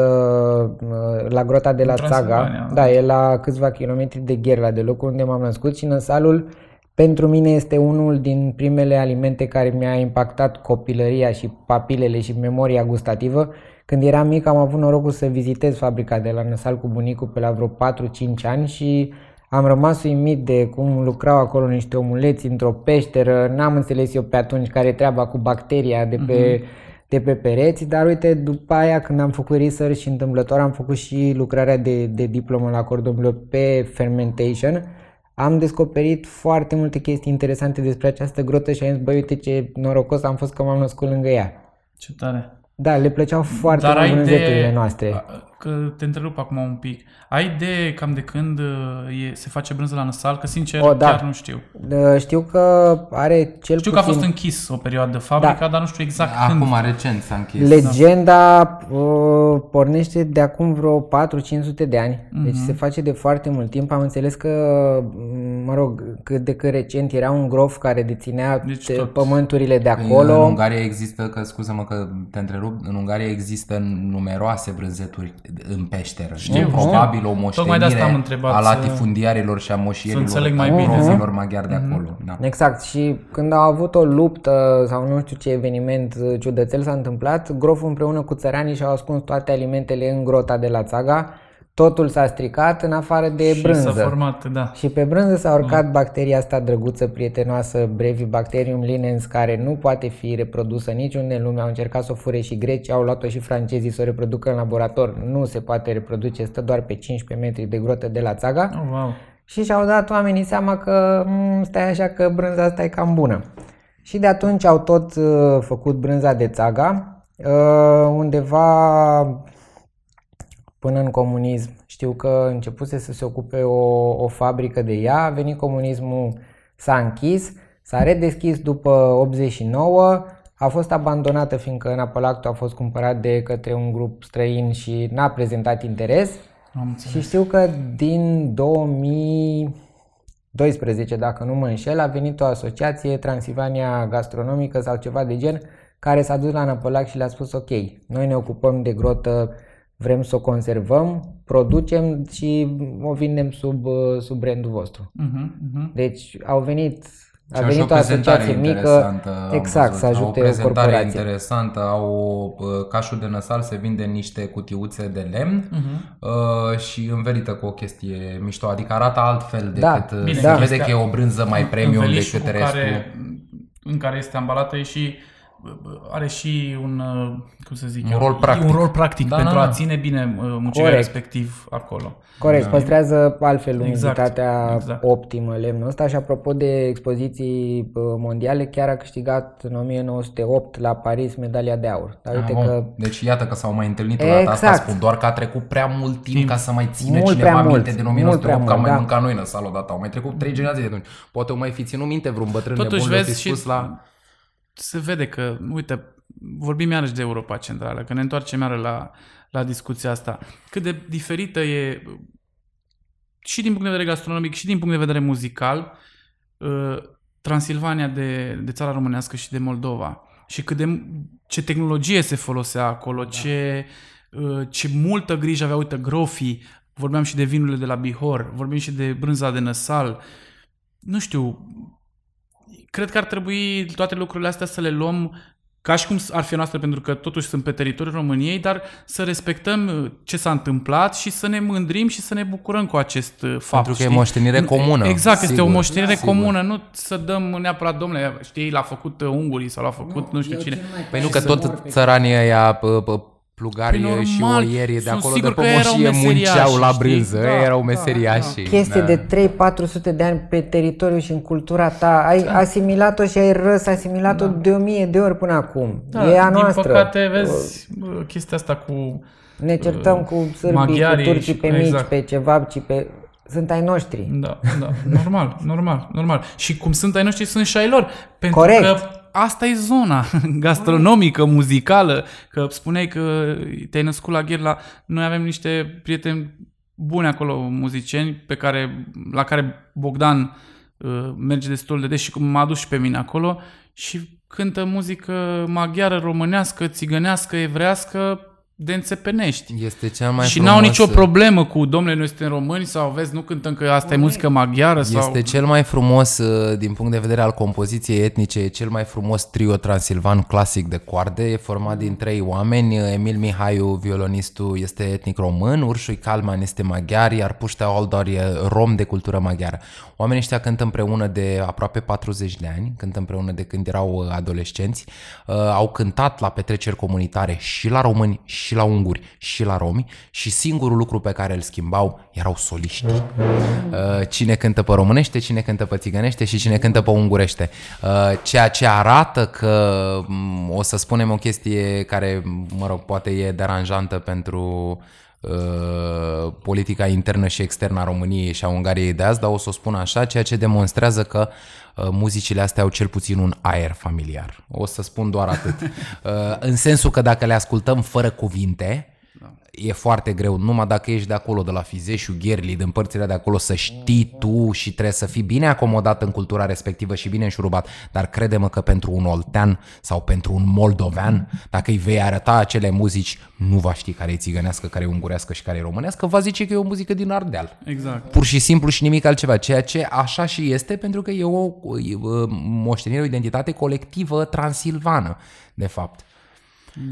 uh, la grota de la Țaga. Transilvania, Da, e la câțiva kilometri de Gherla, de locul unde m-am născut și năsalul pentru mine este unul din primele alimente care mi-a impactat copilăria și papilele și memoria gustativă. Când eram mic am avut norocul să vizitez fabrica de la Năsal cu bunicul pe la vreo 4-5 ani și am rămas uimit de cum lucrau acolo niște omuleți într-o peșteră. N-am înțeles eu pe atunci care e treaba cu bacteria de pe, de pe pereți, dar uite, după aia când am făcut research și întâmplător am făcut și lucrarea de, de diplomă la Cordon Bleu pe fermentation, am descoperit foarte multe chestii interesante despre această grotă și am zis, băi, uite ce norocos am fost că m-am născut lângă ea. Ce tare. Da, le plăceau foarte Dar mult ai brânzeturile idee, noastre. Că te întrerup acum un pic, ai idee cam de când uh, e, se face brânză la năsal? Că sincer O, da. chiar nu știu. Uh, Știu că are cel Știu că a puțin... fost închis o perioadă fabrica, Da. dar nu știu exact când. Acum recent s-a închis. Legenda uh, pornește de acum vreo 4-500 de ani, deci Mhm. se face de foarte mult timp. Am înțeles că, m, mă rog, cât de cât recent era un grof care deținea Deci te- tot. pământurile de În acolo. Ungaria există, că scuză-mă că te întrerup, în Ungaria există numeroase brânzeturi în peșteră. Știu, Probabil o Tocmai de asta am moștenire întrebat, a să- latifundiarilor și a moșierilor, înțeleg mai a bine. profilor maghiari de acolo. Da. Exact, și când au avut o luptă sau nu știu ce eveniment uh, ciudățel s-a întâmplat, groful împreună cu țăranii și-au ascuns toate alimentele în grota de la Țaga. Totul s-a stricat în afară de și brânză. s-a format, da. Și pe brânză s-a urcat bacteria asta drăguță, prietenoasă, Brevibacterium linens, care nu poate fi reprodusă niciunde în lume. Au încercat să o fure și grecii, au luat-o și francezii să o reproducă în laborator. Nu se poate reproduce, stă doar pe 15 metri de grotă de la țaga. Oh, wow. Și și-au dat oamenii seama că "Mm, stai așa că brânza asta e cam bună. Și de atunci au tot uh, făcut brânza de țaga. Uh, undeva până în comunism știu că începuse să se ocupe o, o fabrică de ea, a venit comunismul, s-a închis, s-a redeschis după 89, a fost abandonată fiindcă Napolactul a fost cumpărat de către un grup străin și n-a prezentat interes. Am înțeles. Și știu că din 2012, dacă nu mă înșel, a venit o asociație Transilvania Gastronomică sau ceva de gen, care s-a dus la Năpălac și le-a spus ok, noi ne ocupăm de grotă vrem să o conservăm, producem și o vindem sub, uh, sub brandul vostru. Mhm, mhm. Deci au venit, a Și venit o prezentare asociație mică, interesantă, am exact, văzut. să Au ajute o o prezentare corporație. interesantă, au uh, cașul de năsal, se vinde în niște cutiuțe de lemn Mhm. uh, și învelită cu o chestie mișto, adică arată altfel Da, decât, uh, bine, se da. vede că e o brânză mai premium Învelișul decât cu restul. care, în care este ambalată e și are și un, uh, cum să zic Un eu, rol practic. un rol practic Da, pentru da, a da. ține bine uh, muncirea Corect. respectiv acolo. Corect, da. păstrează altfel Exact, umiditatea exact. optimă lemnul ăsta și apropo de expoziții uh, mondiale, chiar a câștigat în 1908 la Paris medalia de aur. Dar uite Ah, că Deci iată că s-au mai întâlnit o dată asta, Exact. spun doar că a trecut prea mult timp ca să mai ține Mult cineva prea mult, minte din mult 1908, prea că am mult, mai da. mâncat noi năsal odată, au mai trecut trei generații de atunci. Poate o mai fi ținut minte vreun bătrân Totuși nebun, le-o fi vezi și spus la... se vede că, uite, vorbim iarăși de Europa Centrală, că ne întoarcem iară la, la discuția asta. Cât de diferită e și din punct de vedere gastronomic și din punct de vedere muzical uh, Transilvania de, de țara românească și de Moldova. Și cât de ce tehnologie se folosea acolo, da. ce, uh, ce multă grijă avea, uite, grofii, vorbeam și de vinurile de la Bihor, vorbim și de brânza de năsal. Nu știu, cred că ar trebui toate lucrurile astea să le luăm ca și cum ar fi noastre, pentru că totuși sunt pe teritoriul României, dar să respectăm uh, ce s-a întâmplat și să ne mândrim și să ne bucurăm cu acest uh, fapt. Pentru că e moștenire Nu- comună, Exact, este o sigur, moștenire sigur. comună, nu să dăm neapărat, domnule, știi, l-a făcut uh, ungurii sau l-a făcut nu, știu eu cine. cel mai Păi nu tare că să tot mor pe- țăranii ăia p- p- plugarii Păi și normal, oierii de sunt acolo sigur de că erau pămoșie meseriași, munceau la știi? brânză, Da, erau da, meseriași. chestie da. de 3-400 de ani pe teritoriu și în cultura ta, ai asimilat-o și ai răs asimilat-o de o mie de ori până acum. Da, e a din noastră. păcate, vezi, bă, chestia asta cu... Ne certăm cu sârbii, maghiarii cu turcii și- pe mici, exact. pe cevapci, pe... Sunt ai noștri. Da, da, normal, normal, normal. Și cum sunt ai noștri, sunt și ai lor. Pentru Corect. că asta e zona gastronomică, muzicală, că spuneai că te-ai născut la Gherla. Noi avem niște prieteni buni acolo, muzicieni, pe care, la care Bogdan uh, merge destul de des și cum m-a adus și pe mine acolo și cântă muzică maghiară, românească, țigănească, evrească, de înțepenești. Este cel mai și frumos, n-au nicio problemă cu, domnule, noi suntem români sau vezi, nu cântăm că asta e muzică maghiară sau... Este cel mai frumos, uh, din punct de vedere al compoziției etnice, e cel mai frumos trio transilvan clasic de coarde, e format din trei oameni, Emil Mihaiu, violonistul, este etnic român, Urșui Calman este maghiar, iar Puștea Oldor e rom de cultură maghiară. Oamenii ăștia cântă împreună de aproape 40 de ani, cântă împreună de când erau uh, adolescenți, Uh, au cântat la petreceri comunitare și la români, și la unguri, și la romi și singurul lucru pe care îl schimbau erau soliști. Uh, Cine cântă pe românește, cine cântă pe țigănește și cine cântă pe ungurește. Uh, Ceea ce arată că, m, o să spunem o chestie care, mă rog, poate e deranjantă pentru uh, politica internă și externă a României și a Ungariei de azi, dar o să o spun așa, ceea ce demonstrează că uh, muzicile astea au cel puțin un aer familiar. O să spun doar atât. Uh, în sensul că dacă le ascultăm fără cuvinte, e foarte greu, numai dacă ești de acolo, de la Fizeșu, Gherli, din părțile de acolo, să știi tu și trebuie să fii bine acomodat în cultura respectivă și bine înșurubat. Dar crede-mă că pentru un oltean sau pentru un moldovean, dacă îi vei arăta acele muzici, nu va ști care e țigănească, care e ungurească și care e românească, va zice că e o muzică din Ardeal. Exact. Pur și simplu și nimic altceva, ceea ce așa și este pentru că e o e, o moștenire, o identitate colectivă transilvană, de fapt.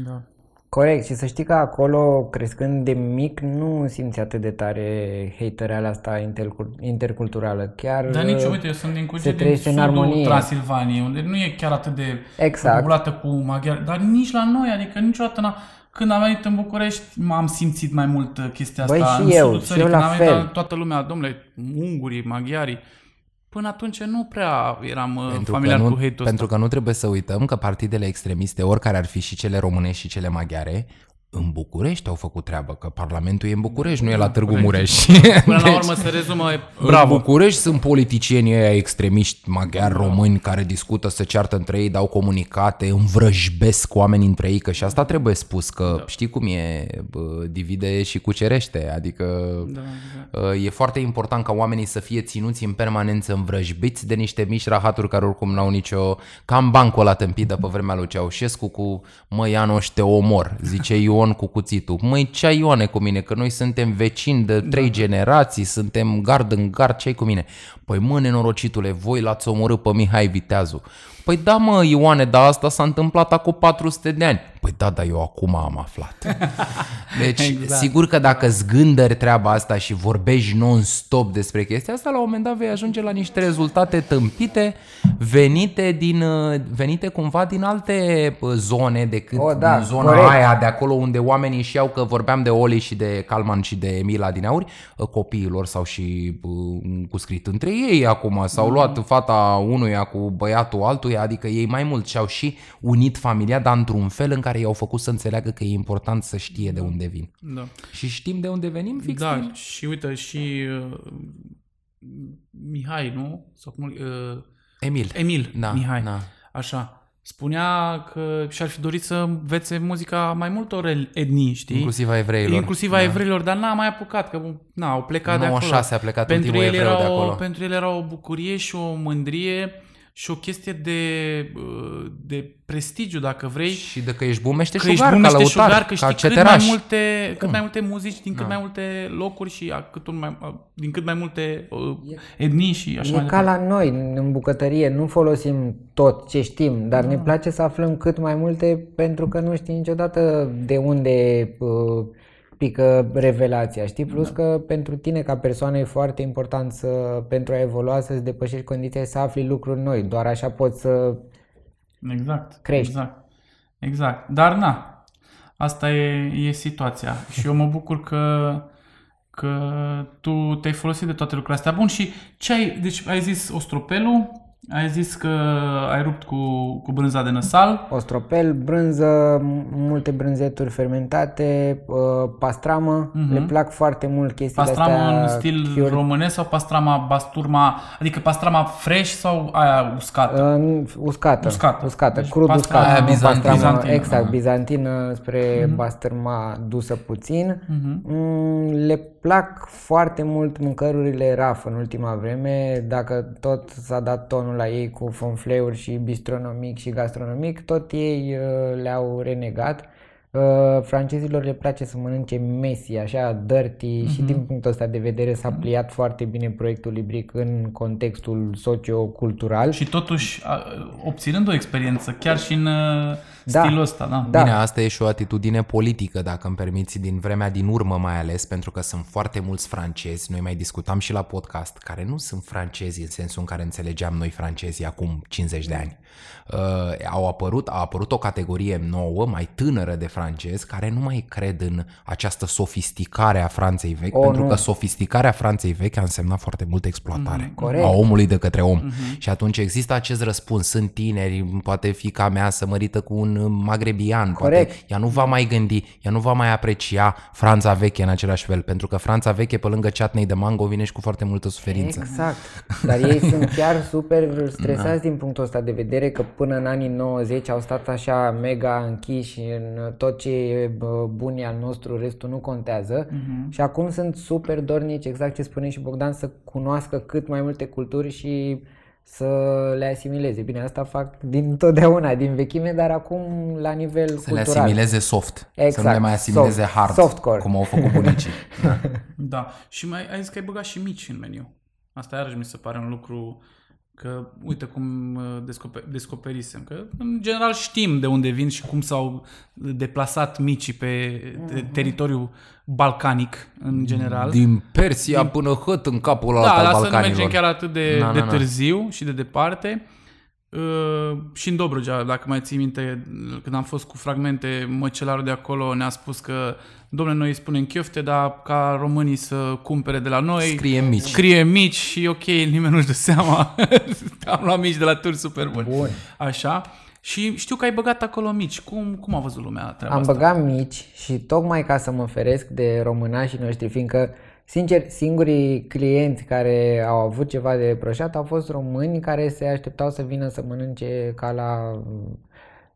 Da. Corect, și să știi că acolo, crescând de mic, nu simți atât de tare hatereala asta intercul- interculturală. Chiar Dar nici, uh, uite, eu sunt din Cuget, se din trăiește în sudul armonie. Transilvaniei, unde nu e chiar atât de Exact. populată cu maghiari, dar nici la noi, adică niciodată n-a... Când am venit în București, m-am simțit mai mult uh, chestia Băi, asta. și în eu, sudul și țării, eu când la am venit, fel. toată lumea, domnule, ungurii, maghiarii. Până atunci nu prea eram uh, Pentru că, familiar nu, cu hate-ul pentru ăsta. că nu trebuie să uităm că partidele extremiste, oricare ar fi și cele românești și cele maghiare, în București au făcut treabă, că Parlamentul e în București, nu e la Târgu Mureș. Până la Deci, urmă se rezumă... Bravo. În București sunt politicienii ăia extremiști maghiari români care discută, se ceartă între ei, dau comunicate, învrăjbesc oameni între ei, că și asta trebuie spus, că da. știi cum e, bă, divide și cucerește, adică Da, da, e foarte important ca oamenii să fie ținuți în permanență învrăjbiți de niște mici rahaturi care oricum n-au nicio... Cam bancul ăla tâmpit de pe vremea lui Ceaușescu cu mă, Ianoș, te omor, zice Ioan Ion cu cuțitul. Măi, ce ai Ioane cu mine? Că noi suntem vecini de trei da. generații, suntem gard în gard, ce ai cu mine? Păi mă, nenorocitule, voi l-ați omorât pe Mihai Viteazu. Păi da mă, Ioane, dar asta s-a întâmplat acum 400 de ani. Păi da, dar eu acum am aflat. Deci, exact. sigur că dacă zgândări treaba asta și vorbești non-stop despre chestia asta, la un moment dat vei ajunge la niște rezultate tâmpite, venite, din, venite cumva din alte zone decât O, da, din zona corect. aia de acolo unde oamenii și au că vorbeam de Oli și de Calman și de Mila din Auri, copiilor sau și uh, cu scrit între ei acum, s-au luat fata unuia cu băiatul altuia, adică ei mai mult și-au și unit familia, dar într-un fel în care i-au făcut să înțeleagă că e important să știe de unde vin. Da. Și știm de unde venim fix Da, din- și uite, și uh, Mihai, nu? Sau cum, uh, Emil. Emil Da, Mihai. da. Așa. Spunea că și-ar fi dorit să învețe muzica mai multor el- etnii, știi? Inclusiv a evreilor. Inclusiv a Da. evreilor, dar n-a mai apucat, că na, au plecat de acolo. 96 a plecat pentru ultimul el evreu era de o, acolo. Pentru el era o bucurie și o mândrie și o chestie de, uh, de prestigiu, dacă vrei. Și de că ești bun că ești meșteșugar, bun ca meșteșugar, lăutar, că ca știi cât mai, ceteraș. multe, cât Cum? mai multe muzici din cât Da. mai multe locuri și a cât un mai, a- din cât mai multe uh, etnii și așa E mai ca departe. la noi, în bucătărie, nu folosim tot ce știm, dar Da. ne place să aflăm cât mai multe pentru că nu știi niciodată de unde uh, pică revelația, știi? Da. Plus că pentru tine ca persoană e foarte important să, pentru a evolua, să-ți depășești condiția și să afli lucruri noi. Doar așa poți să... Exact. Crești. Exact. Exact. Dar na, asta e, e situația. Și eu mă bucur că, că tu te-ai folosit de toate lucrurile astea. Bun, și ce ai, deci ai zis ostropelul, ai zis că ai rupt cu, cu brânza de năsal, Ostropel, brânză, m- multe brânzeturi fermentate, uh, pastramă, le plac foarte mult chestiile Mhm. pastrama astea în stil cured. românesc sau pastrama basturma, adică pastrama fresh sau aia uscată? Uh, uscată. Uscată. Uscată, Deci crud pasta uscat. aia nu bizantină. pastramă- Bizantină, Exact, aha. bizantină spre bastârma dusă puțin. Mm, Le plac foarte mult mâncărurile raf în ultima vreme. Dacă tot s-a dat tonul la ei cu fonfleuri și bistronomic și gastronomic, tot ei uh, le-au renegat. Uh, francezilor le place să mănânce messy, așa, dirty și din punctul ăsta de vedere s-a pliat foarte bine proiectul Libric în contextul sociocultural. Și totuși, a, obținând o experiență, chiar și în uh, Da. stilul ăsta, da. Da. Bine, asta e și o atitudine politică, dacă îmi permiți, din vremea din urmă mai ales, pentru că sunt foarte mulți francezi, noi mai discutam și la podcast, care nu sunt francezi în sensul în care înțelegeam noi francezii acum 50 de ani. Uh, au apărut, a apărut o categorie nouă, mai tânără de francezi, care nu mai cred în această sofisticare a Franței vechi, O, pentru nu. că sofisticarea Franței vechi a însemnat foarte multă exploatare corect. a omului de către om. Și atunci există acest răspuns, sunt tineri, poate fica mea să mărită cu un magrebian, Corect. poate ea nu va mai gândi, ea nu va mai aprecia Franța veche în același fel, pentru că Franța veche pe lângă ceatnei de mango vine și cu foarte multă suferință. Exact. Dar ei sunt chiar super stresați din punctul ăsta de vedere că până în anii 90 au stat așa mega închiși în tot ce e bă, bun e al nostru, restul nu contează. Și acum sunt super dornici, exact ce spune și Bogdan, să cunoască cât mai multe culturi și să le asimileze. Bine, asta fac din totdeauna, din vechime, dar acum la nivel Să le cultural. asimileze soft, să nu Exact, le mai asimileze soft, hard, softcore. cum au făcut bunicii. Da. Da. Și mai ai zis că ai băgat și mici în meniu. Asta iarăși mi se pare un lucru că, uite cum uh, descoper, descoperisem, că în general știm de unde vin și cum s-au deplasat micii pe te- teritoriul balcanic în general. Din Persia până hăt în capul ăla da, al dar să nu Balcanilor. mergem chiar atât de, Na, de na, na. târziu și de departe. Uh, și în Dobrogea, dacă mai ții minte, când am fost cu fragmente, măcelarul de acolo ne-a spus că domnule, noi îi spunem chiofte, dar ca românii să cumpere de la noi. Scrie mici. Scrie mici și ok, nimeni nu-și dă seama. am luat mici de la turi super buni. Bun. Așa. Și știu că ai băgat acolo mici. Cum, cum a văzut lumea treaba Am asta? băgat mici și tocmai ca să mă feresc de românașii noștri, fiindcă, sincer, singurii clienți care au avut ceva de reproșat au fost români care se așteptau să vină să mănânce ca la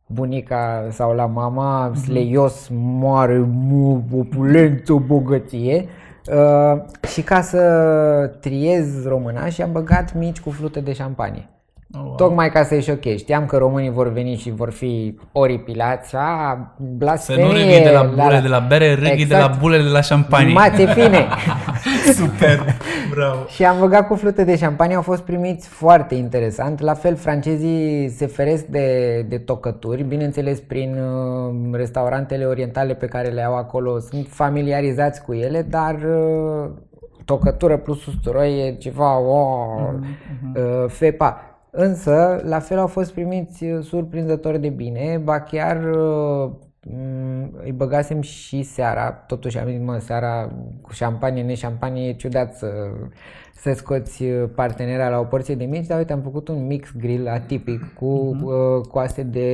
bunica sau la mama, sleios, mare, mu, opulență, bogăție. Uh, și ca să triez românașii am băgat mici cu flute de șampanie. Oh, wow. Tocmai ca să-i șochezi. Știam că românii vor veni și vor fi oripilați. A, Să blasfemie. nu râghi de la bule de la bere, râghi de Exact. la bule de la șampanie. Mațe fine. Super, bravo. și am băgat cu flute de șampanie, au fost primiți foarte interesant. La fel, francezii se feresc de, de tocături, bineînțeles prin uh, restaurantele orientale pe care le au acolo, sunt familiarizați cu ele, dar uh, tocătură plus usturoi e ceva, oh, uh, fepa. Însă, la fel au fost primiți uh, surprinzător de bine, ba chiar uh, m, îi băgasem și seara, totuși am zis, mă, seara cu șampanie, neșampanie, e ciudat să, să scoți uh, partenera la o porție de mici, dar uite, am făcut un mix grill atipic cu uh, coaste de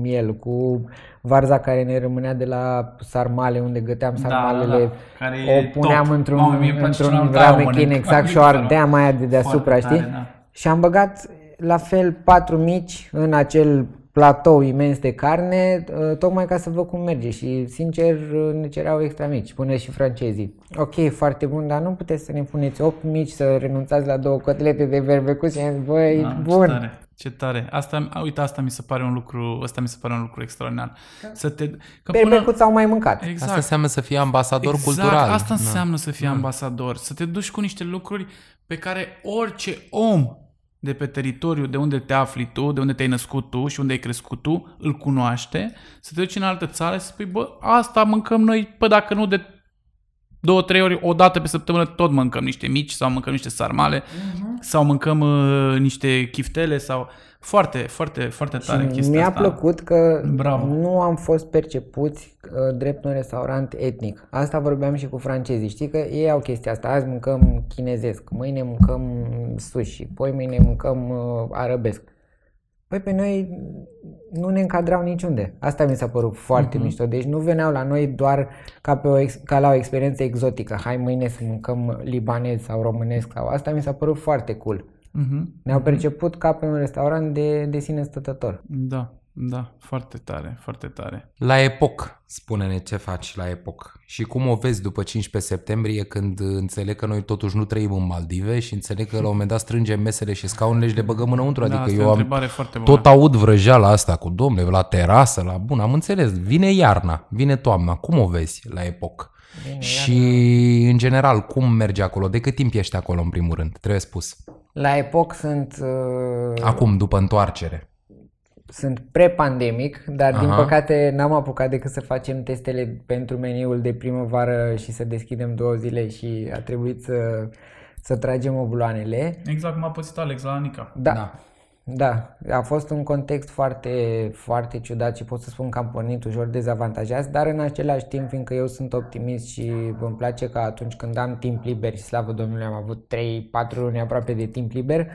miel, cu varza care ne rămânea de la sarmale, unde găteam Da, sarmalele, da, da. Care e o puneam top. într-un, Mamă, mie îmi place într-un celălalt aia, o ramechin mănânc. exact și o Foarte ardeam aia de deasupra, Foarte știi? tare, da. Și am băgat la fel patru mici în acel platou imens de carne, uh, tocmai ca să văd cum merge și sincer uh, ne cereau extra mici, până și francezii. Ok, foarte bun, dar nu puteți să ne puneți 8 mici, să renunțați la două cotlete de berbecuț și am zis, băi, Da, Ce bun. tare, ce tare. Asta, a, uite, asta mi se pare un lucru, asta mi se pare un lucru extraordinar. Să te, că Berbecuț au mai mâncat. exact, Asta înseamnă să fii ambasador exact, cultural. asta Da. înseamnă să fii ambasador, să te duci cu niște lucruri pe care orice om de pe teritoriu de unde te afli tu, de unde te-ai născut tu și unde ai crescut tu, îl cunoaște, să te duci în altă țară și să spui, bă, asta mâncăm noi, pă, dacă nu de două, trei ori, o dată pe săptămână, tot mâncăm niște mici sau mâncăm niște sarmale Mhm. sau mâncăm uh, niște chiftele sau foarte, foarte, foarte tare Și chestia mi-a asta. plăcut că Bravo. nu am fost percepuți uh, drept un restaurant etnic. Asta vorbeam și cu francezii. Știi că ei au chestia asta. Azi mâncăm chinezesc, mâine mâncăm sushi, poi mâine mâncăm uh, arabesc. Păi pe noi nu ne încadrau niciunde. Asta mi s-a părut foarte mișto. Deci nu veneau la noi doar ca, pe o ex- ca la o experiență exotică. Hai mâine să mâncăm libanez sau românesc sau asta mi s-a părut foarte cool. Mhm. Ne-au perceput ca pe un restaurant de, de sine stătător. Da, da, foarte tare, foarte tare. La epoc, spune-ne ce faci la epoc și cum o vezi după 15 septembrie când înțeleg că noi totuși nu trăim în Maldive și înțeleg că la un moment dat strângem mesele și scaunele și le băgăm înăuntru. da, Adică asta e eu o am întrebare foarte bună. tot aud vrăjeala asta cu domnule, la terasă, la bun, am înțeles. Vine iarna, vine toamna. Cum o vezi la epoc? Vine și în general, cum merge acolo? De cât timp ești acolo în primul rând? Trebuie spus. La epoc sunt, uh, Acum, după întoarcere. sunt pre-pandemic, dar din Aha. păcate n-am apucat decât să facem testele pentru meniul de primăvară și să deschidem două zile și a trebuit să, să tragem obuloanele. Exact cum a pățit Alex la Anica. Da. Da. Da, a fost un context foarte, foarte ciudat și pot să spun că am pornit ușor dezavantajat, dar în același timp, fiindcă eu sunt optimist și îmi place că atunci când am timp liber, și slavă Domnului, am avut 3-4 luni aproape de timp liber,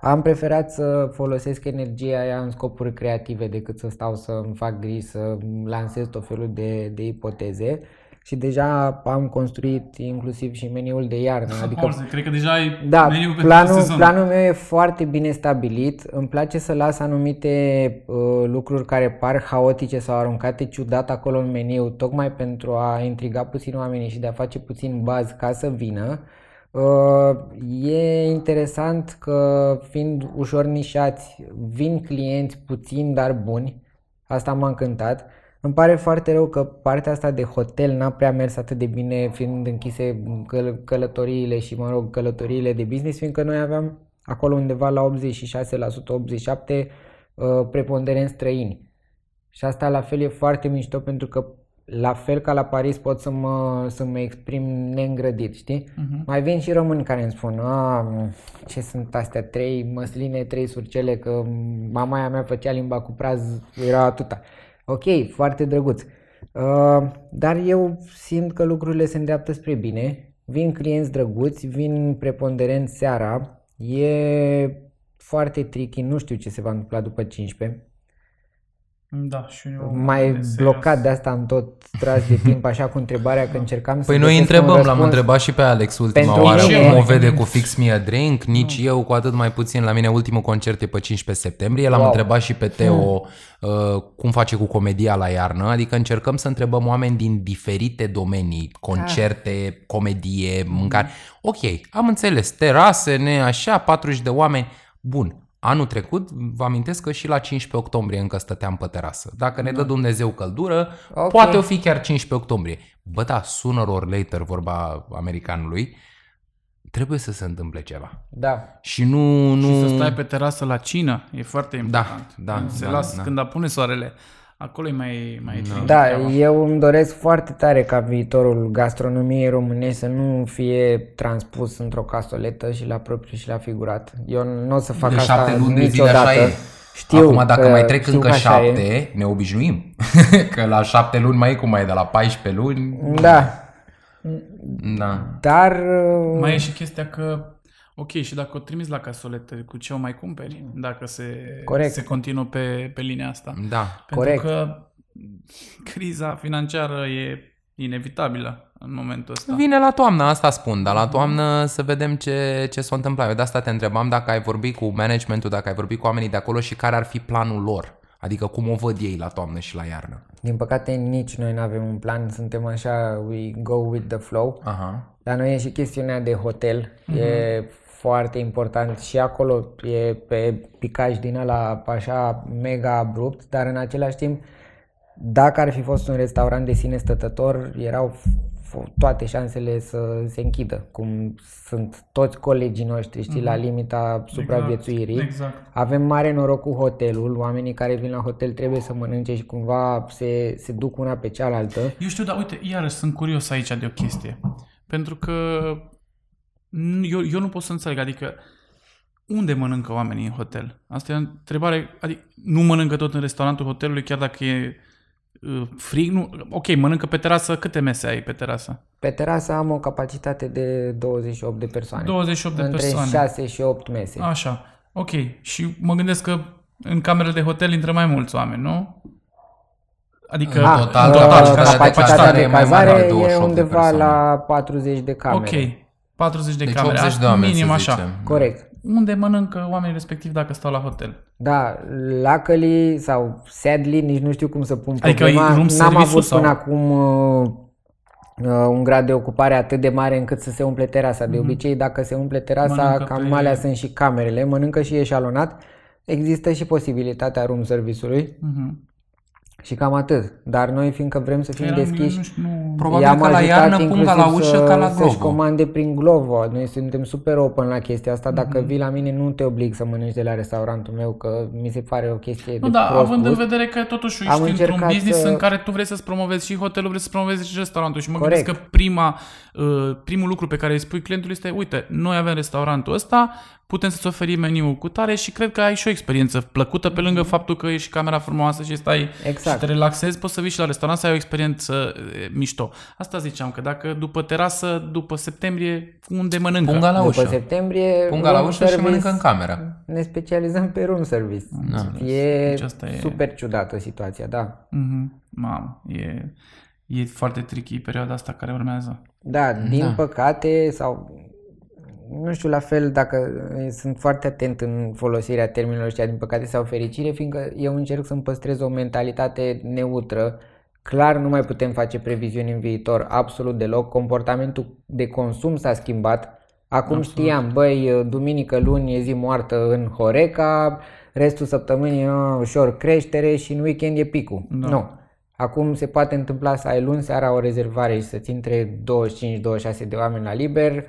am preferat să folosesc energia aia în scopuri creative decât să stau să îmi fac griji, să lansez tot felul de, de ipoteze. Și deja am construit inclusiv și meniul de iarnă, adică Adică... Cred că deja ai da, meniul pentru planul, sezon. planul meu e foarte bine stabilit. Îmi place să las anumite uh, lucruri care par haotice sau aruncate ciudat acolo în meniu, tocmai pentru a intriga puțin oamenii și de a face puțin baz ca să vină. Uh, e interesant că fiind ușor nișați, vin clienți puțini, dar buni. Asta m-a încântat. Îmi pare foarte rău că partea asta de hotel n-a prea mers atât de bine fiind închise căl- călătoriile și, mă rog, călătoriile de business, fiindcă noi aveam acolo undeva la 86%, 87% uh, preponderenți străini. Și asta la fel e foarte mișto pentru că la fel ca la Paris pot să mă, să mă exprim neîngrădit, știi? Mhm. Mai vin și români care îmi spun, a, ce sunt astea, trei măsline, trei surcele, că mama mea făcea limba cu praz, era atâta. Ok, foarte drăguț. Uh, dar eu simt că lucrurile se îndreaptă spre bine. Vin clienți drăguți, vin preponderent seara. E foarte tricky, nu știu ce se va întâmpla după 15. Da, și eu... Mai serios. blocat de asta am tot tras de timp, așa cu întrebarea că încercam să Păi noi găsesc un întrebăm, l-am răspuns. întrebat și pe Alex ultima Pentru oară mine- cum o vede cu Fix Me a Drink, nici eu cu atât mai puțin. La mine ultimul concert e pe 15 septembrie, l-am Wow. întrebat și pe Teo uh, cum face cu comedia la iarnă, adică încercăm să întrebăm oameni din diferite domenii, concerte, comedie, mâncare. Ok, am înțeles, terase, ne așa, 40 de oameni, bun. Anul trecut, vă amintesc că și la 15 octombrie încă stăteam pe terasă. Dacă ne dă Dumnezeu căldură, Ok. poate o fi chiar 15 octombrie. Bă, da, sooner or later, vorba americanului, trebuie să se întâmple ceva. Da. Și nu... nu... Și să stai pe terasă la cină, e foarte important. da, Când se da, las, da. când apune soarele, acolo e mai, mai tricky Da, treaba. eu îmi doresc foarte tare ca viitorul gastronomiei românești să nu fie transpus într-o casoletă și la propriu și la figurat. Eu nu o să fac de asta șapte luni de zile niciodată. așa e. Știu Acum dacă că- mai trec știu încă că așa e. șapte, ne obișnuim. că la șapte luni mai e cum mai e de la 14 luni. Da, Da. dar uh, Mai e și chestia că, ok, și dacă o trimiți la casoletă, cu ce o mai cumperi? Dacă se, Corect. se continuă pe, pe linia asta. Da. Pentru Corect. că criza financiară e inevitabilă în momentul ăsta. Vine la toamnă, asta spun, dar la toamnă să vedem ce, ce s-a întâmplat. Eu de asta te întrebam dacă ai vorbit cu managementul, dacă ai vorbit cu oamenii de acolo și care ar fi planul lor. Adică cum o văd ei la toamnă și la iarnă. din păcate nici noi nu avem un plan, suntem așa, we go with the flow. Aha. La noi e și chestiunea de hotel, e foarte important și acolo e pe picaj din ăla așa mega abrupt, dar în același timp, dacă ar fi fost un restaurant de sine stătător, erau f- toate șansele să se închidă, cum sunt toți colegii noștri, știi, la limita supraviețuirii. exact. Avem mare noroc cu hotelul, oamenii care vin la hotel trebuie să mănânce și cumva se, se duc una pe cealaltă. Eu știu, dar uite, iarăși sunt curios aici de o chestie. Pentru că n- eu, eu nu pot să înțeleg, adică unde mănâncă oamenii în hotel? Asta e o întrebare, adică nu mănâncă tot în restaurantul hotelului, chiar dacă e uh, frig? Nu, ok, mănâncă pe terasă, câte mese ai pe terasă? Pe terasă am o capacitate de 28 de persoane. 28 de între persoane. 6 și 8 mese. Așa, ok. Și mă gândesc că în camerele de hotel intră mai mulți oameni, nu? Adică, În Ah, total, în uh, total, capacitatea ca- de capacitatea cazare de e mai mare cazare de 28 e de undeva persoane. la 40 de camere. Ok, 40 de Deci camere, 80 de oameni, minim să așa. zicem. Corect. Unde mănâncă oamenii respectiv dacă stau la hotel? Da, luckily sau sadly, nici nu știu cum să pun Adică problema. e room N-am service-ul avut sau- până acum uh, uh, un grad de ocupare atât de mare încât să se umple terasa. De obicei, dacă se umple terasa, Mhm. Mănâncă cam pe- alea sunt și camerele, mănâncă și eșalonat. Există și posibilitatea room service-ului Mhm. Și cam atât. Dar noi, fiindcă vrem să fim Eram- deschiși, eu nu știu, nu... Probabil I-am că la ajutat iarnă pun ca la inclusiv ușă, ca la să- Glovo. Să-și comande prin Glovo. Noi suntem super open la chestia asta. Mhm. Dacă vii la mine, nu te oblig să mănânci de la restaurantul meu, că mi se pare o chestie Nu, de da, prost având în gust. vedere că totuși Am ești într-un încercat business să- în care tu vrei să-ți promovezi și hotelul, vrei să promovezi și restaurantul și mă Corect. gândesc că prima, uh, primul lucru pe care îi spui clientului este, uite, noi avem restaurantul ăsta, putem să-ți oferim meniul cu tare și cred că ai și o experiență plăcută pe lângă faptul că ești camera frumoasă și stai Mhm. Exact. și te relaxezi, poți să vii și la restaurant să ai o experiență e, mișto. Asta ziceam, că dacă după terasă, după septembrie, unde mănâncă? Punga la După ușă. septembrie, Punga la room ușă și service, mănâncă în cameră. Ne specializăm pe room service. Da. E Deci asta e- super ciudată situația, da. Mhm. Mamă, e, e foarte tricky perioada asta care urmează. Da, din păcate sau nu știu la fel dacă eh, sunt foarte atent în folosirea termenilor ăștia din păcate sau fericire, fiindcă eu încerc să-mi păstrez o mentalitate neutră. Clar nu mai putem face previziuni în viitor, absolut deloc. Comportamentul de consum s-a schimbat. Acum știam, băi, duminică, luni e zi moartă în Horeca, restul săptămânii e ușor creștere și în weekend e picul. Da. Nu. Acum se poate întâmpla să ai luni seara o rezervare și să-ți intre 25-26 de oameni la liber, uh,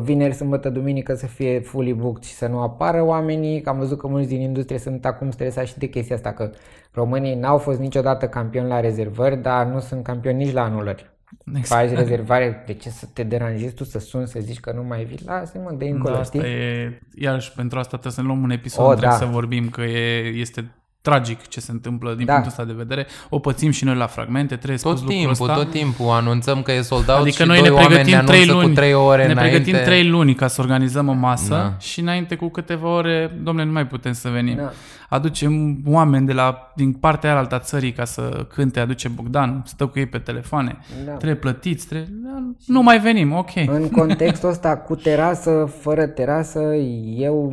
vineri, sâmbătă, duminică să fie fully booked și să nu apară oamenii. Că am văzut că mulți din industrie sunt acum stresați și de chestia asta, că românii n-au fost niciodată campioni la rezervări, dar nu sunt campioni nici la anulări. Exact. Faci rezervare, de ce să te deranjezi tu să suni să zici că nu mai vii? Lasă-mă de încolo, Da, asta știi? e, iarăși pentru asta trebuie să ne luăm un episod O, întreg da. să vorbim că e, este tragic ce se întâmplă din Da. punctul ăsta de vedere. O pățim și noi la fragmente, trebuie spus Tot lucrul timpul, ăsta. tot timpul anunțăm că e sold out Adică și noi doi ne oameni pregătim ne trei anunță luni, cu trei ore ne înainte. pregătim trei luni ca să organizăm o masă Da. și înainte cu câteva ore, domnule, nu mai putem să venim. Da. Aducem oameni de la, din partea aia altă a țării ca să cânte, aduce Bogdan, stă cu ei pe telefoane, Da. trebuie plătiți, trebuie... nu mai venim, ok. În contextul ăsta, cu terasă, fără terasă, eu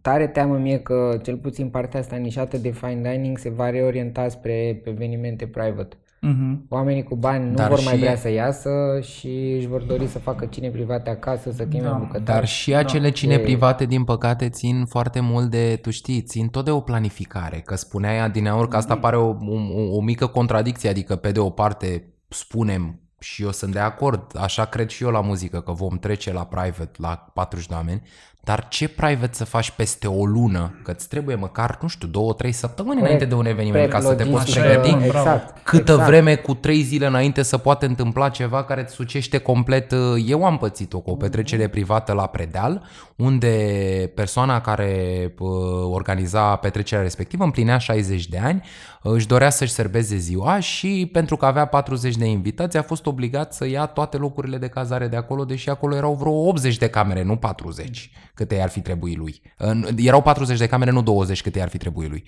tare teamă mie că cel puțin partea asta nișată de fine dining se va reorienta spre evenimente private. Mhm. Oamenii cu bani nu Dar vor mai și- vrea să iasă și își vor dori să facă cine private acasă, să cheme Da. bucătari. Dar și acele cine e- private, din păcate, țin foarte mult de, tu știi, țin tot de o planificare. Că spuneai adineauri că asta pare o, o, o mică contradicție, adică pe de o parte spunem și eu sunt de acord, așa cred și eu la muzică, că vom trece la private, la 40 de oameni, dar ce private să faci peste o lună? Că îți trebuie măcar, nu știu, două, trei săptămâni Corect. înainte de un eveniment ca să te poți Logistică, pregăti. Bravo. Exact. Câtă exact. vreme cu trei zile înainte să poate întâmpla ceva care îți sucește complet. uh, Eu am pățit-o cu o petrecere privată la Predeal, unde persoana care uh, organiza petrecerea respectivă împlinea 60 de ani, uh, își dorea să-și serbeze ziua și pentru că avea 40 de invitați a fost obligat să ia toate locurile de cazare de acolo, deși acolo erau vreo 80 de camere, nu 40, câte i-ar fi trebuit lui. Uh, Erau 40 de camere, nu 20 câte i-ar fi trebuit lui.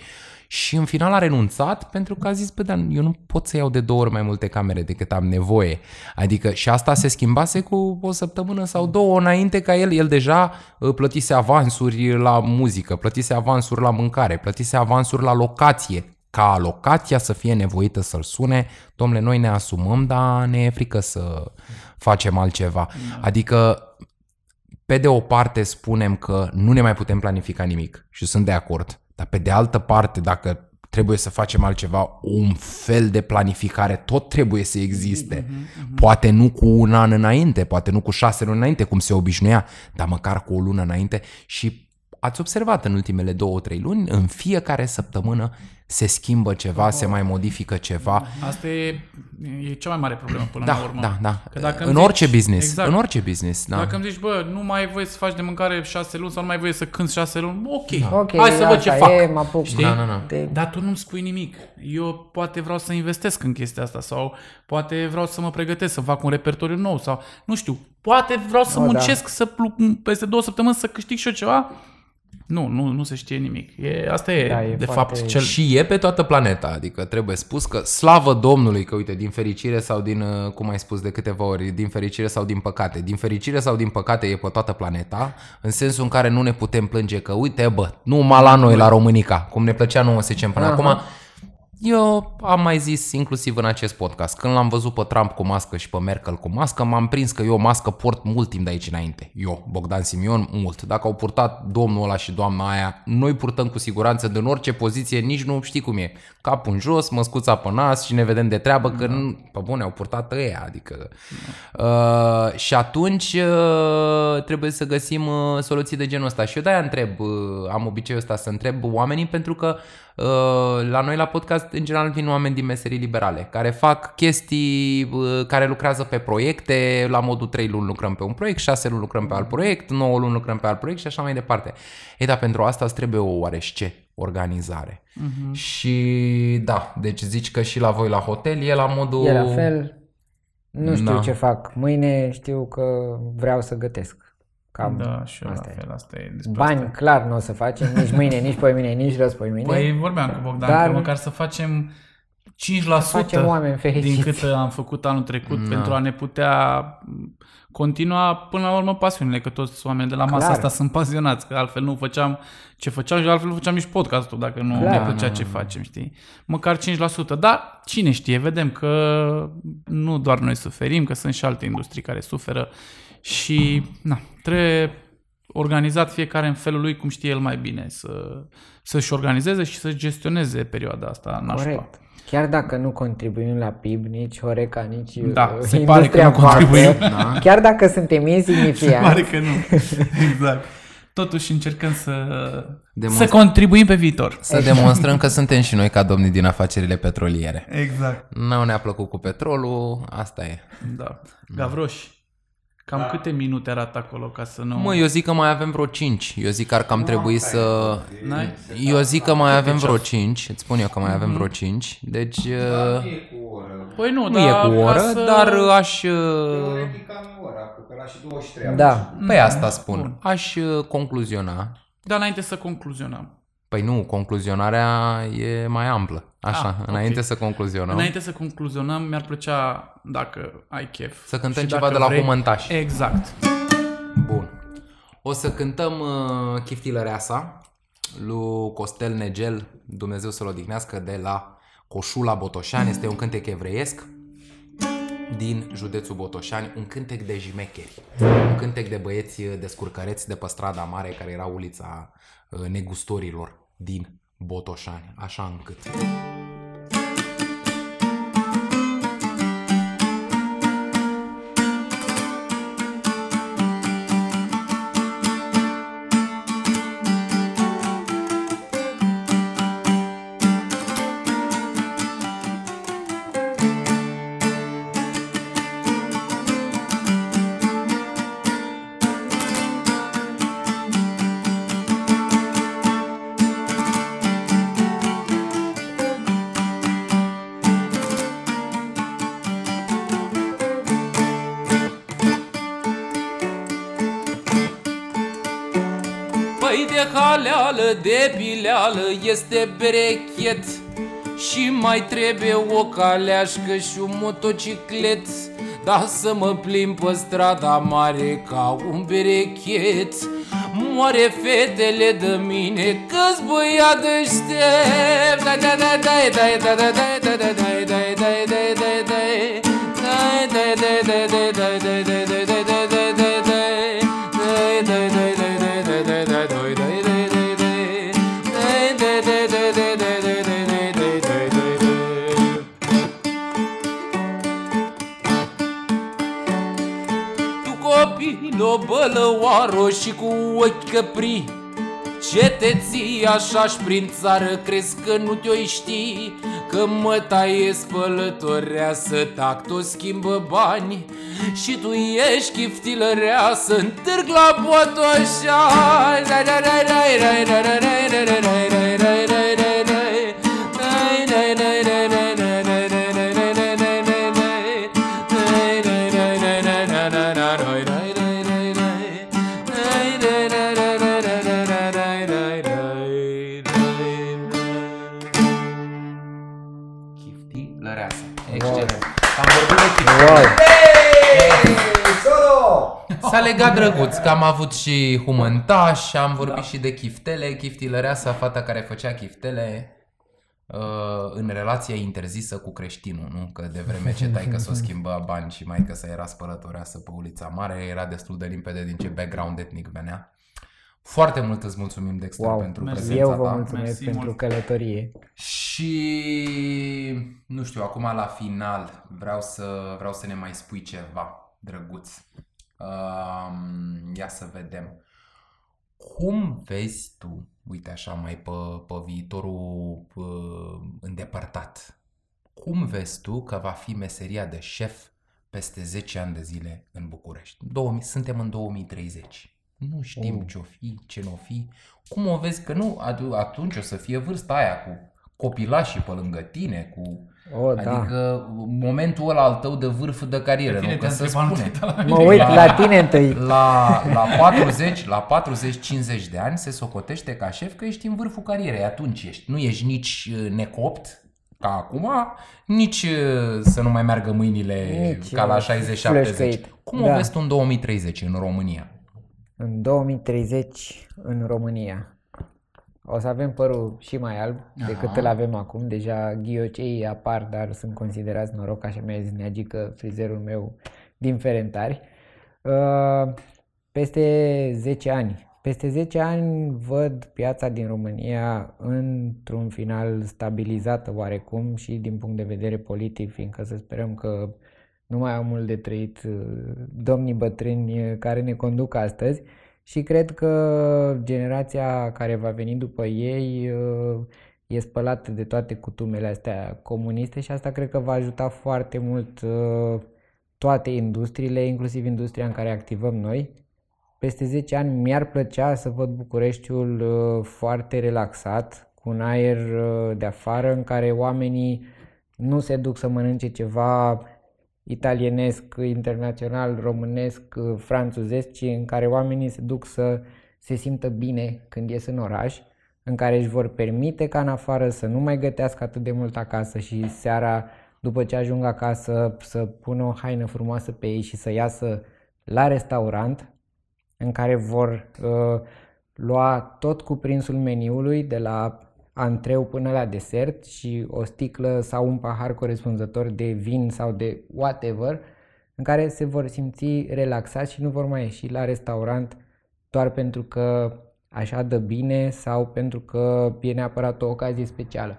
Și în final a renunțat pentru că a zis, bă, dar eu nu pot să iau de două ori mai multe camere decât am nevoie. Adică și asta se schimbase cu o săptămână sau două înainte ca el, el deja uh, plătise avansuri la muzică, plătise avansuri la mâncare, plătise avansuri la locație, ca locația să fie nevoită să-l sune, domnule, noi ne asumăm, dar ne e frică să facem altceva. Adică pe de o parte spunem că nu ne mai putem planifica nimic și sunt de acord, dar pe de altă parte, dacă trebuie să facem altceva, un fel de planificare tot trebuie să existe. Poate nu cu un an înainte, poate nu cu șase luni înainte, cum se obișnuia, dar măcar cu o lună înainte și ați observat în ultimele două, trei luni, în fiecare săptămână se schimbă ceva, se mai modifică ceva. Asta e, e cea mai mare problemă până Da, la urmă. da, da. Că dacă în îmi orice zici- business, exact. în orice business, da. Dacă îmi zici, bă, nu mai ai voie să faci de mâncare șase luni sau nu mai ai voie să cânti șase luni, ok, Ok, hai să văd ce asta fac. e, mă apuc. Știi? Da, da, da. De- Dar tu nu-mi spui nimic. Eu poate vreau să investesc în chestia asta sau poate vreau să mă pregătesc, să fac un repertoriu nou sau nu știu, poate vreau să O, da. muncesc să plu- peste două săptămâni să câștig și eu ceva. Nu, nu, nu se știe nimic. E, asta e, Da, e de foarte- fapt cel... Și e pe toată planeta, adică trebuie spus că slavă Domnului că uite, din fericire sau din, uh, cum ai spus de câteva ori, din fericire sau din păcate, din fericire sau din păcate e pe toată planeta, în sensul în care nu ne putem plânge că uite bă, numai la noi, la Românica, cum ne plăcea nouă să zicem până Aha. acum, eu am mai zis inclusiv în acest podcast, când l-am văzut pe Trump cu mască și pe Merkel cu mască, m-am prins că eu mască port mult timp de aici înainte. Eu, Bogdan Simion, mult. Dacă au purtat domnul ăla și doamna aia, noi purtăm cu siguranță de în orice poziție, nici nu știi cum e. Capul în jos, măscuța pe nas și ne vedem de treabă, că nu, pe bune, au purtat ăia, adică... Uh, și atunci uh, trebuie să găsim uh, soluții de genul ăsta. Și eu de-aia întreb, uh, am obiceiul ăsta să întreb oamenii pentru că uh, la noi la podcast în general vin oameni din meserii liberale care fac chestii, uh, care lucrează pe proiecte, la modul 3 luni lucrăm pe un proiect, 6 luni lucrăm pe alt proiect, 9 luni lucrăm pe alt proiect și așa mai departe. Ei, dar pentru asta îți trebuie o oarește organizare. Uh-huh. Și da, deci zici că și la voi la hotel e la modul... E la fel. Nu știu Da. ce fac. Mâine știu că vreau să gătesc. Cam Da, și eu la asta e. fel, asta e despre Bani, asta. clar, nu o să facem, nici mâine, nici poi mâine, nici răspoi mâine. Păi vorbeam cu Bogdan Dar- că măcar să facem 5% facem oameni fericiți. din cât am făcut anul trecut pentru a ne putea continua până la urmă pasiunile, că toți oamenii de la masa Clar. asta sunt pasionați, că altfel nu făceam ce făceam și altfel nu făceam nici podcastul dacă nu Clar. ne plăcea ce facem, știi? Măcar 5%, dar cine știe, vedem că nu doar noi suferim, că sunt și alte industrii care suferă și na, trebuie organizat fiecare în felul lui cum știe el mai bine să, să-și organizeze și să gestioneze perioada asta nașpa. Corect. Chiar dacă nu contribuim la PIB, nici Horeca, nici Da, uh, se pare că industria nu contribuim. voastră, Da. chiar dacă suntem Se insignifianți, pare că nu. exact. Totuși încercăm să, Demonstr- să contribuim pe viitor. Să demonstrăm că suntem și noi ca domnii din afacerile petroliere. Exact. Nu ne-a plăcut cu petrolul, asta e. Da. Gavroș, cam câte minute arată acolo ca să nu... Mă, eu zic că mai avem vreo 5. Eu zic că ar cam trebui să... N-ai? Eu zic că mai avem vreo 5. Îți spun eu că mai avem vreo 5. Deci uh, Păi nu, nu e dar cu o ca oră, să... dar aș... uh, Teoretic am ora, că pe la și 23 da, Pe asta spun. Aș uh, concluziona. Dar înainte să concluzionăm. Păi nu, concluzionarea e mai amplă. Așa, Ah, înainte ok. să concluzionăm. Înainte să concluzionăm, mi-ar plăcea, dacă ai chef... Să cântăm și ceva dacă de la vrei- Humântași. Exact. Bun. O să cântăm uh, Chiftilăreasa lui Costel Negel, Dumnezeu să-l odihnească, de la Coșula Botoșani este un cântec evreiesc din județul Botoșani, un cântec de jimecheri, un cântec de băieți descurcăreți de pe strada mare, care era ulița uh, negustorilor din Botoșani, așa încât. Pileală este berechet Și mai trebuie o caleașcă și un motociclet Da să mă plimb pe strada mare ca un berechet Moare fetele de mine că-s băiat deștept Dai, dai, dai, dai, dai, dai, dai, dai, dai, dai, dai, dai, dai, dai, dai Dai, dai, dai, dai, dai, dai, dai, dai, dai, copil, o bălăoară și cu ochi căpri Ce te ții așa-și prin țară, crezi că nu te-o știi Că mă taie spălătorea să tac, tot schimbă bani Și tu ești chiftilărea să întârg la Botoșani Dai, drăguț, că am avut și humântaș, am vorbit și de chiftele, chiftilăreasa, fata care făcea chiftele uh, în relația interzisă cu creștinul, nu? Că de vreme ce taică să o schimba bani și mai că să era spălătoreasă pe ulița mare, era destul de limpede din ce background etnic venea. Foarte mult îți mulțumim, Dexter, Wow! pentru Mersi. prezența Eu vă ta. mulțumesc Mersi pentru mult. călătorie. Și nu știu, acum la final vreau să vreau să ne mai spui ceva drăguț. Um, ia să vedem. Cum vezi tu, uite așa mai pe, pe viitorul uh, îndepărtat, cum vezi tu că va fi meseria de șef peste 10 ani de zile în București? 2000, suntem în 2030. Nu știm Oh. ce o fi, ce nu o fi. Cum o vezi că nu, atu- atunci o să fie vârsta aia cu copilașii pe lângă tine, cu... O, da. Adică momentul ăla al tău de vârf de carieră, Pe tine nu? Că te-am se întrebat spune. întâi la Mă mine. uit la tine întâi. La, la 40, la 40-50 de ani se socotește ca șef că ești în vârful carierei, atunci ești. Nu ești nici uh, necopt ca acum, nici uh, să nu mai meargă mâinile Nici, ca la uh, 60-70. flășcăit. Cum o Da. vezi tu în 2030 în România? În 2030 în România o să avem părul și mai alb decât Aha. îl avem acum. Deja ghiocei apar, dar sunt considerați noroc, așa mi-a zis Neagică, frizerul meu din Ferentari. Uh, Peste 10 ani. Peste 10 ani văd piața din România într-un final stabilizată oarecum și din punct de vedere politic, fiindcă să sperăm că nu mai au mult de trăit uh, domnii bătrâni uh, care ne conduc astăzi și cred că generația care va veni după ei uh, e spălată de toate cutumele astea comuniste și asta cred că va ajuta foarte mult uh, toate industriile, inclusiv industria în care activăm noi. Peste 10 ani mi-ar plăcea să văd Bucureștiul uh, foarte relaxat, cu un aer uh, de afară în care oamenii nu se duc să mănânce ceva italienesc, internațional, românesc, uh, franțuzesc, ci în care oamenii se duc să se simtă bine când ies în oraș, în care își vor permite ca în afară să nu mai gătească atât de mult acasă și seara, după ce ajung acasă, să pună o haină frumoasă pe ei și să iasă la restaurant, în care vor uh, lua tot cuprinsul meniului, de la antreu până la desert și o sticlă sau un pahar corespunzător de vin sau de whatever, în care se vor simți relaxați și nu vor mai ieși la restaurant doar pentru că așa dă bine sau pentru că e neapărat o ocazie specială.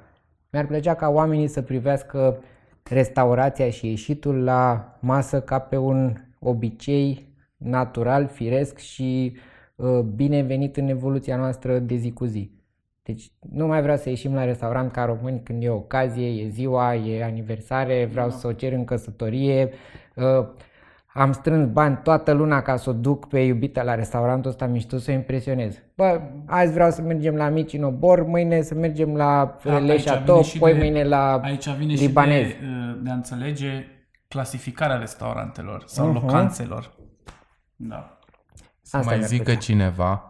Mi-ar plăcea ca oamenii să privească restaurația și ieșitul la masă ca pe un obicei natural, firesc și uh, binevenit în evoluția noastră de zi cu zi. Deci nu mai vreau să ieșim la restaurant ca români când e ocazie, e ziua, e aniversare, vreau să o cer în căsătorie. Uh, am strâns bani toată luna ca să o duc pe iubita la restaurantul ăsta mișto să o impresionez. Bă, azi vreau să mergem la mici în obor, mâine să mergem la Da, Le aici Chateau, vine și poi de- mâine la Aici vine libanez. și de, uh, de a înțelege clasificarea restaurantelor sau Mhm. locanțelor. Da. Să Asta mai mi-ar zică plăcea. cineva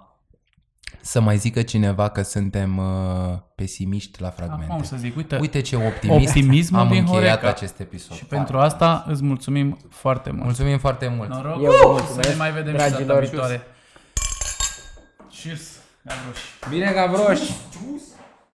să mai zică cineva că suntem uh, pesimiști la fragmente. Acum să zic, uite, Uite ce optimist Optimismul am din încheiat Horeca. acest episod. și pentru asta îți mulțumim foarte mult. Mulțumim foarte mult. Noroc Eu vă să mulțumesc, ne mai vedem și data dragilor. viitoare. Cheers! Gavroși. Bine, Gavroș!